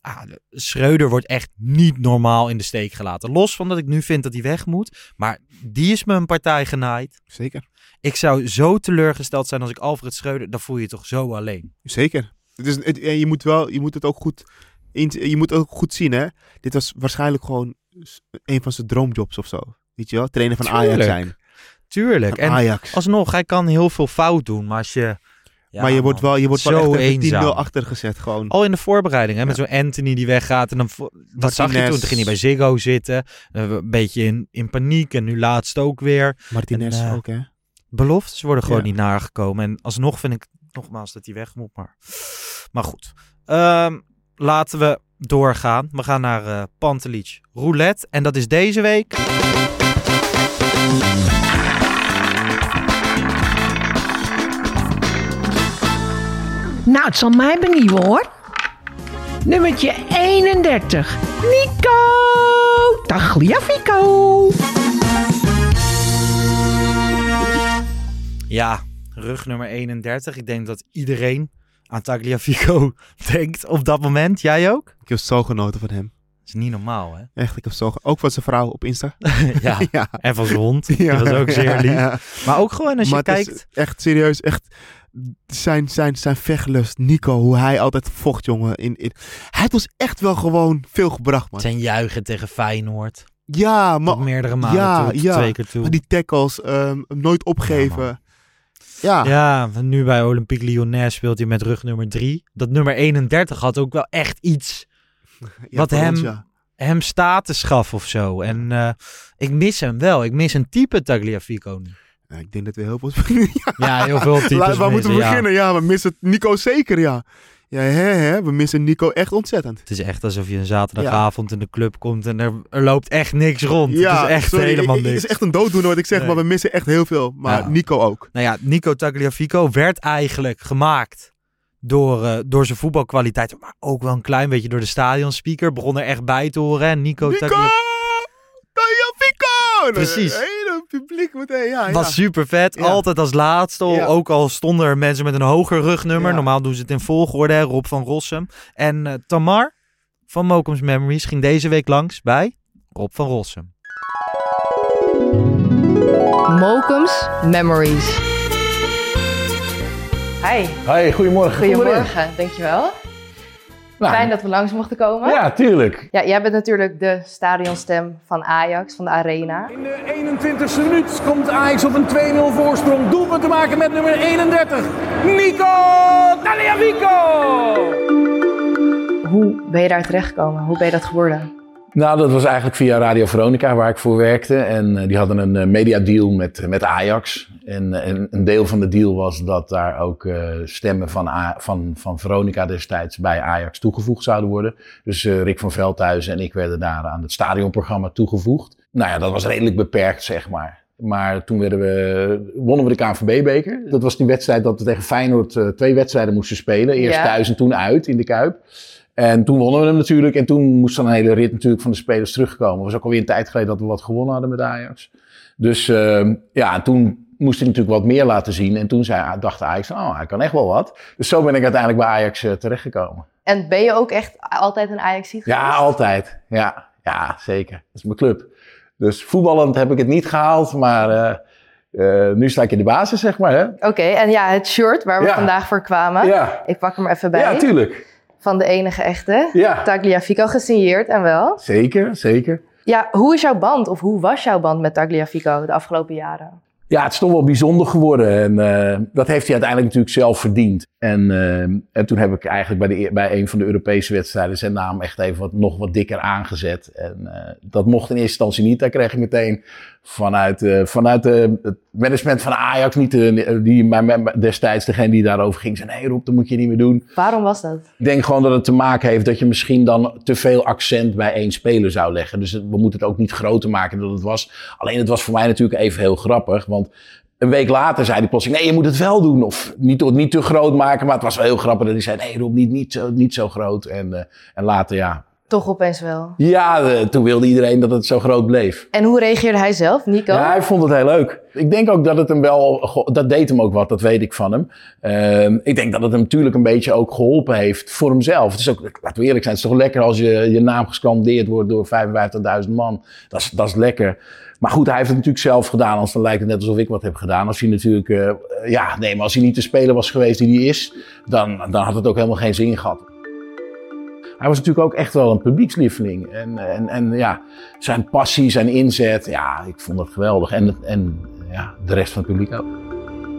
Ah, de- Schreuder wordt echt niet normaal in de steek gelaten. Los van dat ik nu vind dat hij weg moet. Maar die is me een partij genaaid. Zeker. Ik zou zo teleurgesteld zijn als ik Alfred Schreuder... Dan voel je je toch zo alleen. Zeker. Het, en je moet wel, je moet het ook goed, je moet ook goed zien, hè. Dit was waarschijnlijk gewoon een van zijn droomjobs of zo. Weet je wel? Trainer van Ajax zijn. Tuurlijk. Van En Ajax. alsnog, hij kan heel veel fout doen. Maar als je... Ja, maar je wordt wel, je wordt wel zo echt even 10-0 eenzaam. achtergezet gewoon. Al in de voorbereiding, hè, met Ja. zo'n Anthony die weggaat. En dan, dat zag je toen. Toen ging hij bij Ziggo zitten. eh, een beetje in, in paniek. En nu laatst ook weer. Martinez en, eh, ook, hè. Beloftes worden gewoon Ja. niet nagekomen. En alsnog vind ik nogmaals dat hij weg moet. Maar, maar goed. Ehm, laten we doorgaan. We gaan naar Pantelic Roulette. En dat is deze week. Nou, het zal mij benieuwen hoor. Nummertje 31. Nico Tagliafico. Ja, rug nummer 31. Ik denk dat iedereen aan Tagliafico denkt op dat moment. Jij ook? Ik heb zo genoten van hem. Dat is niet normaal, hè? Echt, ik heb zo... Ook van zijn vrouw op Insta. ja. ja. En van zijn hond. Ja. Dat was ook zeer lief. Ja. Maar ook gewoon als je Maar het is kijkt... echt serieus, echt zijn, zijn, zijn vechtlust, Nico, hoe hij altijd vocht, jongen. In, in, hij heeft ons echt wel gewoon veel gebracht, man. Zijn juichen tegen Feyenoord. Ja, maar Tot meerdere malen ja, toe, ja. twee keer toe. die tackles, ehm, nooit opgeven. Ja, Ja, nu bij Olympique Lyonnais speelt hij met rug nummer 3. Dat nummer 31 had ook wel echt iets Ja, wat hem, ons, ja. hem status gaf of zo. En eh, ik mis hem wel. Ik mis een type Tagliafico nu. Ja, ik denk dat we heel veel... Ja, heel veel types Laat- Waar moeten we ja. beginnen? Ja, we missen Nico zeker, ja. Ja, hè, hè, we missen Nico echt ontzettend. Het is echt alsof je een zaterdagavond in de club komt en er, er loopt echt niks rond. Ja, het is echt sorry, helemaal ik- ik- niks. Het is echt een dooddoener wat ik zeg, Nee. maar we missen echt heel veel. Maar Ja. Nico ook. Nou ja, Nico Tagliafico werd eigenlijk gemaakt door, eh, door zijn voetbalkwaliteit. Maar ook wel een klein beetje door de stadionspeaker. Begon er echt bij te horen. Nico, Nico! Tagliafico! Precies. Publiek meteen, ja. ja. was super vet. Ja. Altijd als laatste. Ja. Ook al stonden er mensen met een hoger rugnummer. Ja. Normaal doen ze het in volgorde. hè. Rob van Rossum. En eh, Tamar van Mokum's Memories ging deze week langs bij Rob van Rossum. Mokum's Memories. Hi, Hoi, goedemorgen. goedemorgen, dankjewel. Nou, Fijn dat we langs mochten komen. Ja, tuurlijk. Ja, jij bent natuurlijk de stadionstem van Ajax, van de Arena. In de 21ste minuut komt Ajax op een 2-0 voorsprong. Doelpunt te maken met nummer 31, Nico Tagliafico! Hoe ben je daar terechtgekomen? Hoe ben je dat geworden? Nou, dat was eigenlijk via Radio Veronica waar ik voor werkte. En eh, die hadden een eh, mediadeal met, met Ajax. En, eh, en een deel van de deal was dat daar ook eh, stemmen van, A- van, van Veronica destijds bij Ajax toegevoegd zouden worden. Dus eh, Rick van Veldhuizen en ik werden daar aan het stadionprogramma toegevoegd. Nou ja, dat was redelijk beperkt, zeg maar. Maar toen werden we, wonnen we de KNVB-beker. Dat was die wedstrijd dat we tegen Feyenoord uh, twee wedstrijden moesten spelen. Eerst ja. thuis en toen uit in de Kuip. En toen wonnen we hem natuurlijk. En toen moest dan een hele rit natuurlijk van de spelers terugkomen. Het was ook alweer een tijd geleden dat we wat gewonnen hadden met Ajax. Dus uh, ja, toen moest ik natuurlijk wat meer laten zien. En toen zei, dacht Ajax, oh, hij kan echt wel wat. Dus zo ben ik uiteindelijk bij Ajax uh, terechtgekomen. En ben je ook echt altijd een ajax geweest? Ja, altijd. Ja, ja, zeker. Dat is mijn club. Dus voetballend heb ik het niet gehaald, maar uh, uh, nu sta ik in de basis, zeg maar. Oké, okay, en ja, het shirt waar we ja. vandaag voor kwamen. Ja. Ik pak hem even bij. Ja, tuurlijk. Van de enige echte. Ja. Tagliafico gesigneerd en wel. Zeker, zeker. Ja, hoe is jouw band of hoe was jouw band met Tagliafico de afgelopen jaren? Ja, het is toch wel bijzonder geworden. En uh, dat heeft hij uiteindelijk natuurlijk zelf verdiend. En, uh, en toen heb ik eigenlijk bij, de, bij een van de Europese wedstrijden zijn naam echt even wat, nog wat dikker aangezet. En uh, dat mocht in eerste instantie niet. Daar kreeg ik meteen vanuit, uh, vanuit de, het management van Ajax, niet de, die mij, destijds degene die daarover ging, zei nee Rob, dat moet je niet meer doen. Waarom was dat? Ik denk gewoon dat het te maken heeft dat je misschien dan te veel accent bij één speler zou leggen. Dus we moeten het ook niet groter maken dan het was. Alleen het was voor mij natuurlijk even heel grappig, want een week later zei hij plotseling, nee, je moet het wel doen. Of niet, niet te groot maken, maar het was wel heel grappig dat hij zei, nee Rob, niet, niet, zo, niet zo groot. En, uh, en later, ja, toch opeens wel. Ja, uh, toen wilde iedereen dat het zo groot bleef. En hoe reageerde hij zelf, Nico? Ja, hij vond het heel leuk. Ik denk ook dat het hem wel, dat deed hem ook wat, dat weet ik van hem. Uh, ik denk dat het hem natuurlijk een beetje ook geholpen heeft voor hemzelf. Het is ook, laten we eerlijk zijn, het is toch lekker als je, je naam gescandeerd wordt door 55.000 man. Dat is, dat is lekker. Maar goed, hij heeft het natuurlijk zelf gedaan, anders dan lijkt het net alsof ik wat heb gedaan. Als hij natuurlijk, uh, ja, nee, maar als hij niet de speler was geweest die hij is, dan, dan had het ook helemaal geen zin gehad. Hij was natuurlijk ook echt wel een publiekslieveling. En, en, en ja, zijn passie, zijn inzet, ja, ik vond dat geweldig. En, en ja, de rest van het publiek ook.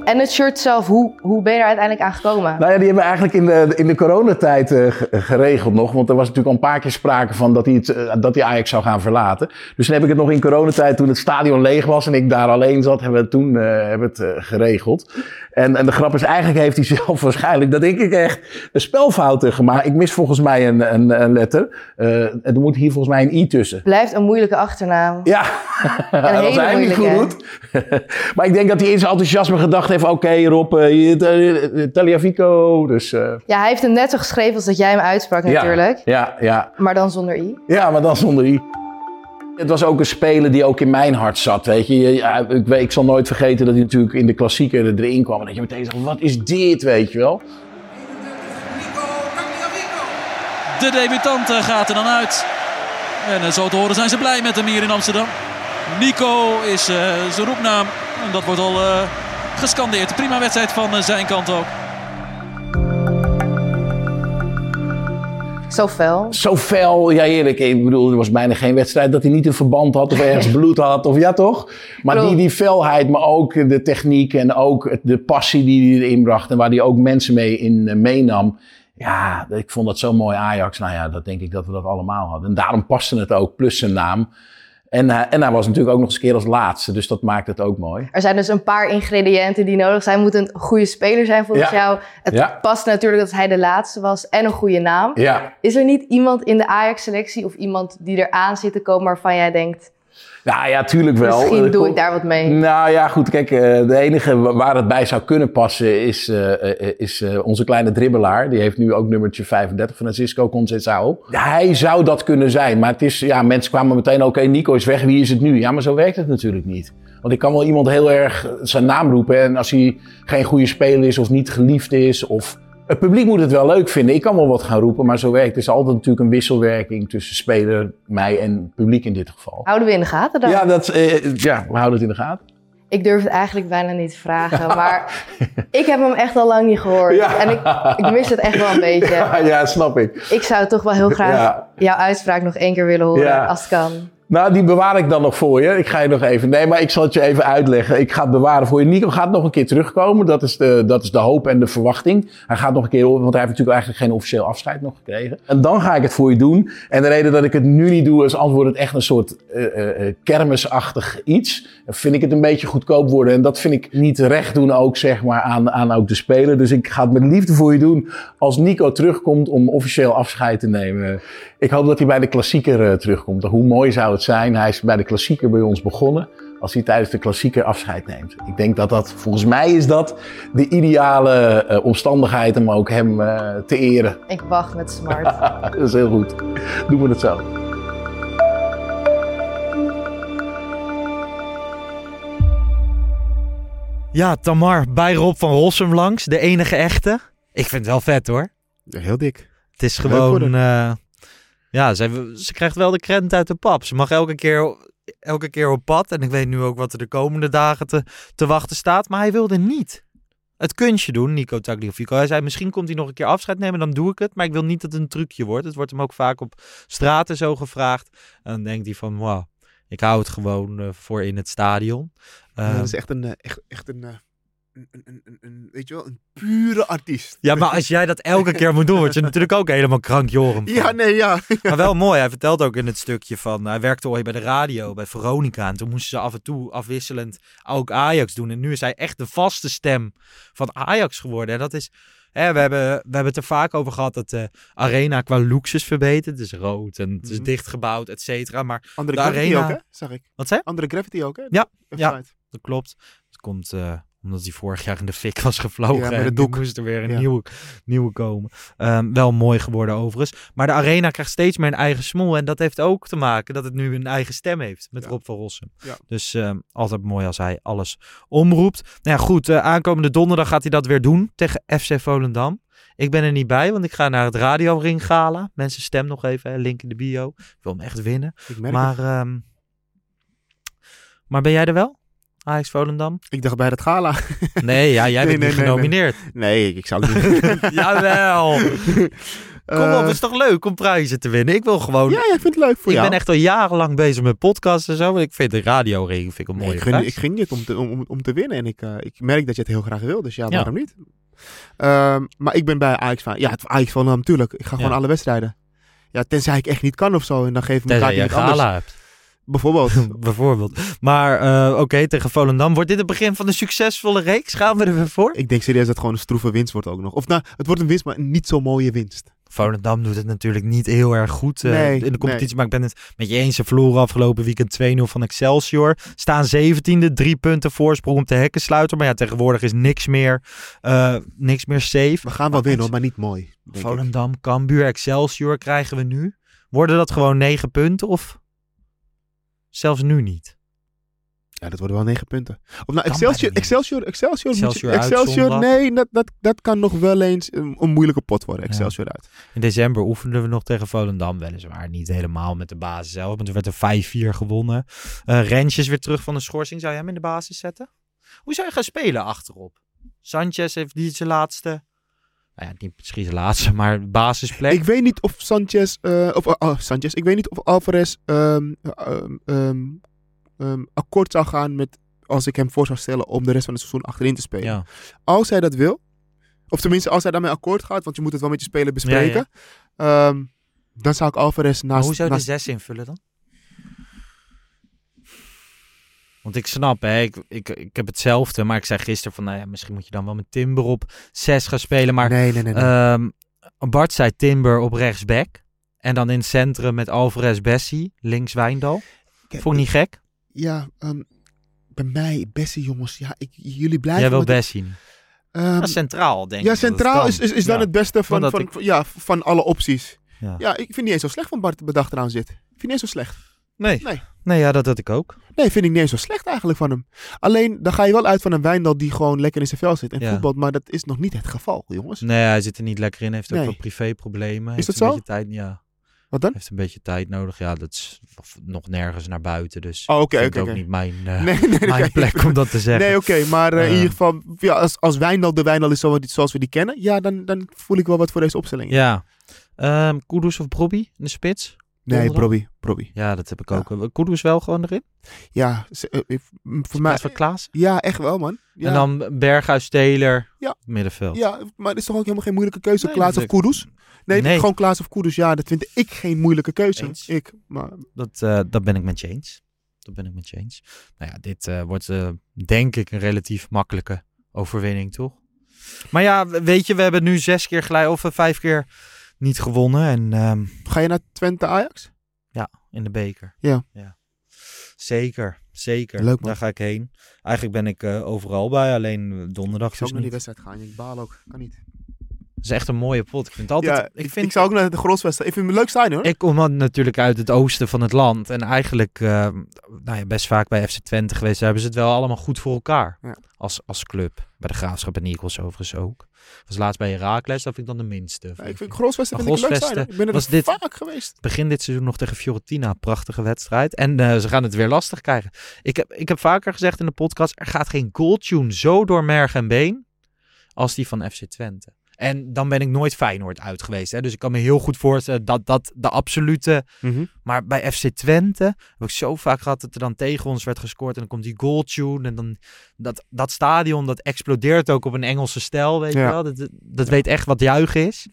En het shirt zelf, hoe, hoe ben je er uiteindelijk aan gekomen? Nou ja, die hebben we eigenlijk in de, in de coronatijd uh, geregeld nog. Want er was natuurlijk al een paar keer sprake van dat hij, het, uh, dat hij Ajax zou gaan verlaten. Dus toen heb ik het nog in coronatijd, toen het stadion leeg was en ik daar alleen zat, hebben we het toen uh, hebben het, geregeld. En, en de grap is, eigenlijk heeft hij zelf waarschijnlijk, dat denk ik echt, een spelfouten gemaakt. Ik mis volgens mij een, een, een letter. er moet hier volgens mij een i tussen. Blijft een moeilijke achternaam. Ja, een dat was hij niet goed. maar ik denk dat hij in zijn enthousiasme gedacht heeft, oké okay, Rob, uh, Taliafico. Dus, uh... Ja, hij heeft hem net zo geschreven als dat jij hem uitsprak natuurlijk. Ja, ja. Maar dan zonder i. Ja, maar dan zonder i. Het was ook een speler die ook in mijn hart zat, weet je. Ja, ik, ik zal nooit vergeten dat hij natuurlijk in de klassieker erin kwam. En dat je meteen zegt, wat is dit, weet je wel. De debutant gaat er dan uit. En zo te horen zijn ze blij met hem hier in Amsterdam. Nico is uh, zijn roepnaam. En dat wordt al uh, gescandeerd. Prima wedstrijd van uh, zijn kant ook. Zo fel. Zo fel, ja eerlijk. Ik bedoel, er was bijna geen wedstrijd dat hij niet een verband had of ergens bloed had. Of ja toch? Maar die, die felheid, maar ook de techniek en ook de passie die hij erin bracht. En waar hij ook mensen mee in meenam. Ja, ik vond dat zo mooi Ajax. Nou ja, dat denk ik dat we dat allemaal hadden. En daarom paste het ook, plus zijn naam. En, uh, en hij was natuurlijk ook nog eens een keer als laatste, dus dat maakt het ook mooi. Er zijn dus een paar ingrediënten die nodig zijn. Moet een goede speler zijn volgens jou. Het past natuurlijk dat hij de laatste was en een goede naam. Ja. Is er niet iemand in de Ajax-selectie of iemand die eraan zit te komen waarvan jij denkt... Nou ja, tuurlijk wel. Misschien doe ik daar wat mee. Nou ja, goed. Kijk, eh, de enige waar het bij zou kunnen passen is, uh, is onze kleine dribbelaar. Die heeft nu ook nummertje 35, Francisco Conceição. Hij zou dat kunnen zijn. Maar het is, ja, mensen kwamen meteen, oké, Nico is weg, wie is het nu? Ja, maar zo werkt het natuurlijk niet. Want ik kan wel iemand heel erg zijn naam roepen. En als hij geen goede speler is of niet geliefd is of het publiek moet het wel leuk vinden. Ik kan wel wat gaan roepen, maar zo werkt het. is altijd natuurlijk een wisselwerking tussen speler, mij en publiek in dit geval. Houden we in de gaten dan? Ja, dat, eh, ja we houden het in de gaten. Ik durf het eigenlijk bijna niet te vragen, maar ik heb hem echt al lang niet gehoord. Ja. En ik, ik mis het echt wel een beetje. Ja, ja, snap ik. Ik zou toch wel heel graag jouw uitspraak nog één keer willen horen, als het kan. Nou, die bewaar ik dan nog voor je. Ik ga je nog even. Nee, maar ik zal het je even uitleggen. Ik ga het bewaren voor je. Nico gaat nog een keer terugkomen. Dat is de, dat is de hoop en de verwachting. Hij gaat nog een keer, want hij heeft natuurlijk eigenlijk geen officieel afscheid nog gekregen. En dan ga ik het voor je doen. En de reden dat ik het nu niet doe, is wordt het echt een soort uh, uh, kermisachtig iets. Vind ik het een beetje goedkoop worden. En dat vind ik niet recht doen ook, zeg maar, aan, aan ook de speler. Dus ik ga het met liefde voor je doen als Nico terugkomt om officieel afscheid te nemen. Ik hoop dat hij bij de klassieker terugkomt. Hoe mooi zou het zijn. Hij is bij de klassieker bij ons begonnen. als hij tijdens de klassieker afscheid neemt. Ik denk dat dat, volgens mij is dat de ideale uh, omstandigheid om ook hem uh, te eren. Ik wacht met smart. dat is heel goed. Doen we het zo. Ja, Tamar bij Rob van Rossum langs, de enige echte. Ik vind het wel vet hoor. Heel dik. Het is gewoon, uh, ja, ze, ze krijgt wel de krent uit de pap. Ze mag elke keer, elke keer op pad. En ik weet nu ook wat er de komende dagen te, te wachten staat. Maar hij wilde niet het kunstje doen, Nico Tagliafico. Hij zei, misschien komt hij nog een keer afscheid nemen, dan doe ik het. Maar ik wil niet dat het een trucje wordt. Het wordt hem ook vaak op straten zo gevraagd. En dan denkt hij van, wow, ik hou het gewoon uh, voor in het stadion. Uh, ja, dat is echt een, uh, echt, echt een, een, een, een, een, weet je wel, een pure artiest. Ja, maar als jij dat elke keer moet doen, word je natuurlijk ook helemaal krank, Joram. Ja, nee, ja. Maar wel mooi. Hij vertelt ook in het stukje van, hij werkte ooit bij de radio, bij Veronica. En toen moesten ze af en toe afwisselend ook Ajax doen. En nu is hij echt de vaste stem van Ajax geworden. En dat is, hè, we, hebben, we hebben het er vaak over gehad dat de arena qua looks is verbeterd. Het is rood en het is Mhm. dichtgebouwd, et cetera. Maar Andere de arena... ook, hè? Zag ik. Wat zei? Andere Gravity ook, hè? Ja, ja dat klopt. Dat komt eh, omdat hij vorig jaar in de fik was gevlogen. Ja, en doek. moest er weer een Ja. nieuwe, nieuwe komen. Ehm, wel mooi geworden overigens. Maar de arena krijgt steeds meer een eigen smoel. En dat heeft ook te maken dat het nu een eigen stem heeft met Rob van Rossum. Ja. Dus ehm, altijd mooi als hij alles omroept. Nou ja, goed. eh, aankomende donderdag gaat hij dat weer doen tegen FC Volendam. Ik ben er niet bij, want ik ga naar het Radio Ring Gala. Mensen, stem nog even, hè, link in de bio. Ik wil hem echt winnen. Ik merk maar, ehm, maar ben jij er wel? Ajax Volendam? Ik dacht bij het gala. Nee, ja, jij Nee, bent nee, niet nee, genomineerd. Nee, ik, ik zou het niet Jawel. Kom op, Eh, het is toch leuk om prijzen te winnen? Ik wil gewoon... Ja, jij vindt het leuk voor ik jou. ben echt al jarenlang bezig met podcasts en zo. Ik vind de radioring vind ik een mooie ik, gun, ik ging dit om te, om, om te winnen. En ik, eh, ik merk dat je het heel graag wil. Dus ja, Ja. waarom niet? Ehm, maar ik ben bij Ajax van... Ja, het Ajax van natuurlijk. Ik ga gewoon Ja. alle wedstrijden. Ja, tenzij ik echt niet kan of zo. En dan geef ik me Tenzij elkaar je iemand een anders. gala hebt. Bijvoorbeeld. Bijvoorbeeld. Maar eh, oké, tegen Volendam. Wordt dit het begin van een succesvolle reeks? Gaan we er weer voor? ik denk serieus dat het gewoon een stroeve winst wordt ook nog. Of nou, het wordt een winst, maar een niet zo mooie winst. Volendam doet het natuurlijk niet heel erg goed eh, Nee, in de competitie. nee. Maar ik ben het met je eens. Ze verloren afgelopen weekend 2-0 van Excelsior. Staan 17e, drie punten voorsprong op de hekkensluiter. Maar ja, tegenwoordig is niks meer, eh, niks meer safe. We gaan wel winnen, maar niet mooi. Volendam, Cambuur, Excelsior krijgen we nu. Worden dat gewoon 9 punten of zelfs nu niet? Ja, dat worden wel negen punten. Of nou, Excelsior. Excelsior, Excelsior, je- Excelsior nee, dat, dat, dat kan nog wel eens een, een moeilijke pot worden, Excelsior uit. In december oefenden we nog tegen Volendam. Weliswaar niet helemaal met de basis zelf. Maar toen werd er 5-4 gewonnen. Eh Rens is weer terug van de schorsing. Zou jij hem in de basis zetten? Hoe zou je gaan spelen achterop? Sanchez heeft niet zijn laatste... Nou ja, niet misschien zijn laatste, maar basisplek. Ik weet niet of Sanchez, eh, of oh, Sanchez, ik weet niet of Alvarez ehm, ehm, ehm, akkoord zou gaan met, als ik hem voor zou stellen, om de rest van het seizoen achterin te spelen. Ja. Als hij dat wil, of tenminste als hij daarmee akkoord gaat, want je moet het wel met je speler bespreken, dan zou ik Alvarez Maar naast... hoe zou je de 6 invullen dan? Want ik snap, hè, ik, ik, ik heb hetzelfde. Maar ik zei gisteren van, nou ja, misschien moet je dan wel met Timber op 6 gaan spelen. Maar Nee, nee, nee. nee. Ehm, Bart zei Timber op rechtsback. En dan in het centrum met Alvarez Bessie, links Wijndal. Vond ik niet gek? Ja, ehm, bij mij, beste jongens, ja, ik, jullie blijven... Jij wil Bessie. Ehm, Ja, centraal, denk ja, ik. het centraal is, is, is dan Ja. het beste van, van, ik- ja, van alle opties. Ja. Ja, ik vind niet eens zo slecht van Bart bedacht eraan zit. Ik vind niet eens zo slecht. Nee. Nee. Nee, ja, dat had ik ook. Nee, vind ik niet eens zo slecht eigenlijk van hem. Alleen, dan ga je wel uit van een Wijndal die gewoon lekker in zijn vel zit en Ja. voetbalt. Maar dat is nog niet het geval, jongens. Nee, hij zit er niet lekker in. Heeft ook wel privéproblemen. Is dat een zo? Beetje tijd, ja. Wat dan? Heeft een beetje tijd nodig. Ja, dat is nog nergens naar buiten. Dus Oh, oké, ik ook niet mijn, eh, Nee, nee, mijn plek om dat te zeggen. Nee, oké, maar eh, in ieder geval, ja, als, als Wijndal de Wijndal is zo- zoals we die kennen, ja, dan, dan voel ik wel wat voor deze opstelling. Ja. Ehm Kudus of Brobby in de spits? Nee, Brobby. Ja, dat heb ik ook. Ja. Kudus wel gewoon erin? Ja, ze- eh, eh, voor mij. Van Klaas? Ja, echt wel, man. Ja. En dan Berghuis, Taylor, Ja. middenveld. Ja, maar het is toch ook helemaal geen moeilijke keuze, Nee, Klaas of Kudus? Nee, Nee. gewoon Klaas of Kudus, ja, dat vind ik geen moeilijke keuze. Eens. Ik, maar Dat, eh, dat ben ik met je eens. Dat ben ik met je eens. Nou ja, dit eh, wordt eh, denk ik een relatief makkelijke overwinning, toch? Maar ja, weet je, we hebben nu zes keer gelijk of eh, vijf keer niet gewonnen. En ehm, ga je naar Twente Ajax? ja, in de beker. Ja. ja. Zeker. zeker. Leuk, man. Daar ga ik heen. Eigenlijk ben ik eh, overal bij, alleen donderdag Ik zou dus ook naar die wedstrijd gaan. Ik baal ook. Kan niet. Het is echt een mooie pot. Ik vind het altijd... ja, ik, vind, ik zou ook naar de Groswedstrijd. Ik vind het leuk zijn hoor. Ik kom natuurlijk uit het oosten van het land. En eigenlijk eh, nou ja, best vaak bij FC Twente geweest. Daar hebben ze het wel allemaal goed voor elkaar. Ja. Als, als club. Bij de Graafschap en Eagles overigens ook. Was laatst bij Herakles, dat vind ik dan de minste. Ja, ik vind Maar vind ik leuk zijn. Grosvesten. Ik ben er was dit- vaak geweest. Begin dit seizoen nog tegen Fiorentina. Prachtige wedstrijd. En eh, ze gaan het weer lastig krijgen. Ik heb, ik heb vaker gezegd in de podcast. Er gaat geen goaltune zo door merg en been. Als die van FC Twente. En dan ben ik nooit Feyenoord uit geweest. Hè? Dus ik kan me heel goed voorstellen dat dat de absolute... Mhm. Maar bij FC Twente heb ik zo vaak gehad dat er dan tegen ons werd gescoord. En dan komt die goaltune. En dan dat, dat stadion dat explodeert ook op een Engelse stijl. Weet Ja. je wel? Dat, dat weet echt wat juichen is.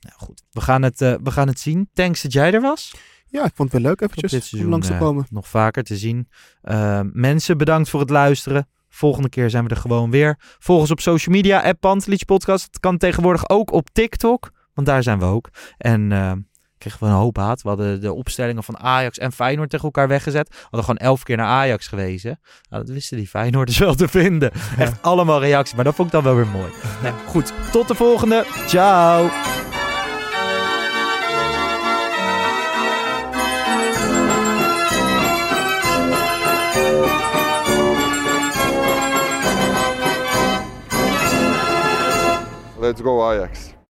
Nou goed, we gaan het, eh, we gaan het zien. Thanks dat jij er was. Ja, ik vond het wel leuk eventjes dit om seizoen langs te eh, komen. nog vaker te zien. Eh, mensen, bedankt voor het luisteren. Volgende keer zijn we er gewoon weer. Volg ons op social media, app Pantelich Podcast. Het kan tegenwoordig ook op TikTok, want daar zijn we ook. En eh, kregen we een hoop haat. We hadden de opstellingen van Ajax en Feyenoord tegen elkaar weggezet. We hadden gewoon elf keer naar Ajax gewezen. Nou, dat wisten die Feyenoorders wel te vinden. Echt allemaal reacties, maar dat vond ik dan wel weer mooi. Nou, goed, tot de volgende. Ciao. Let's go Ajax.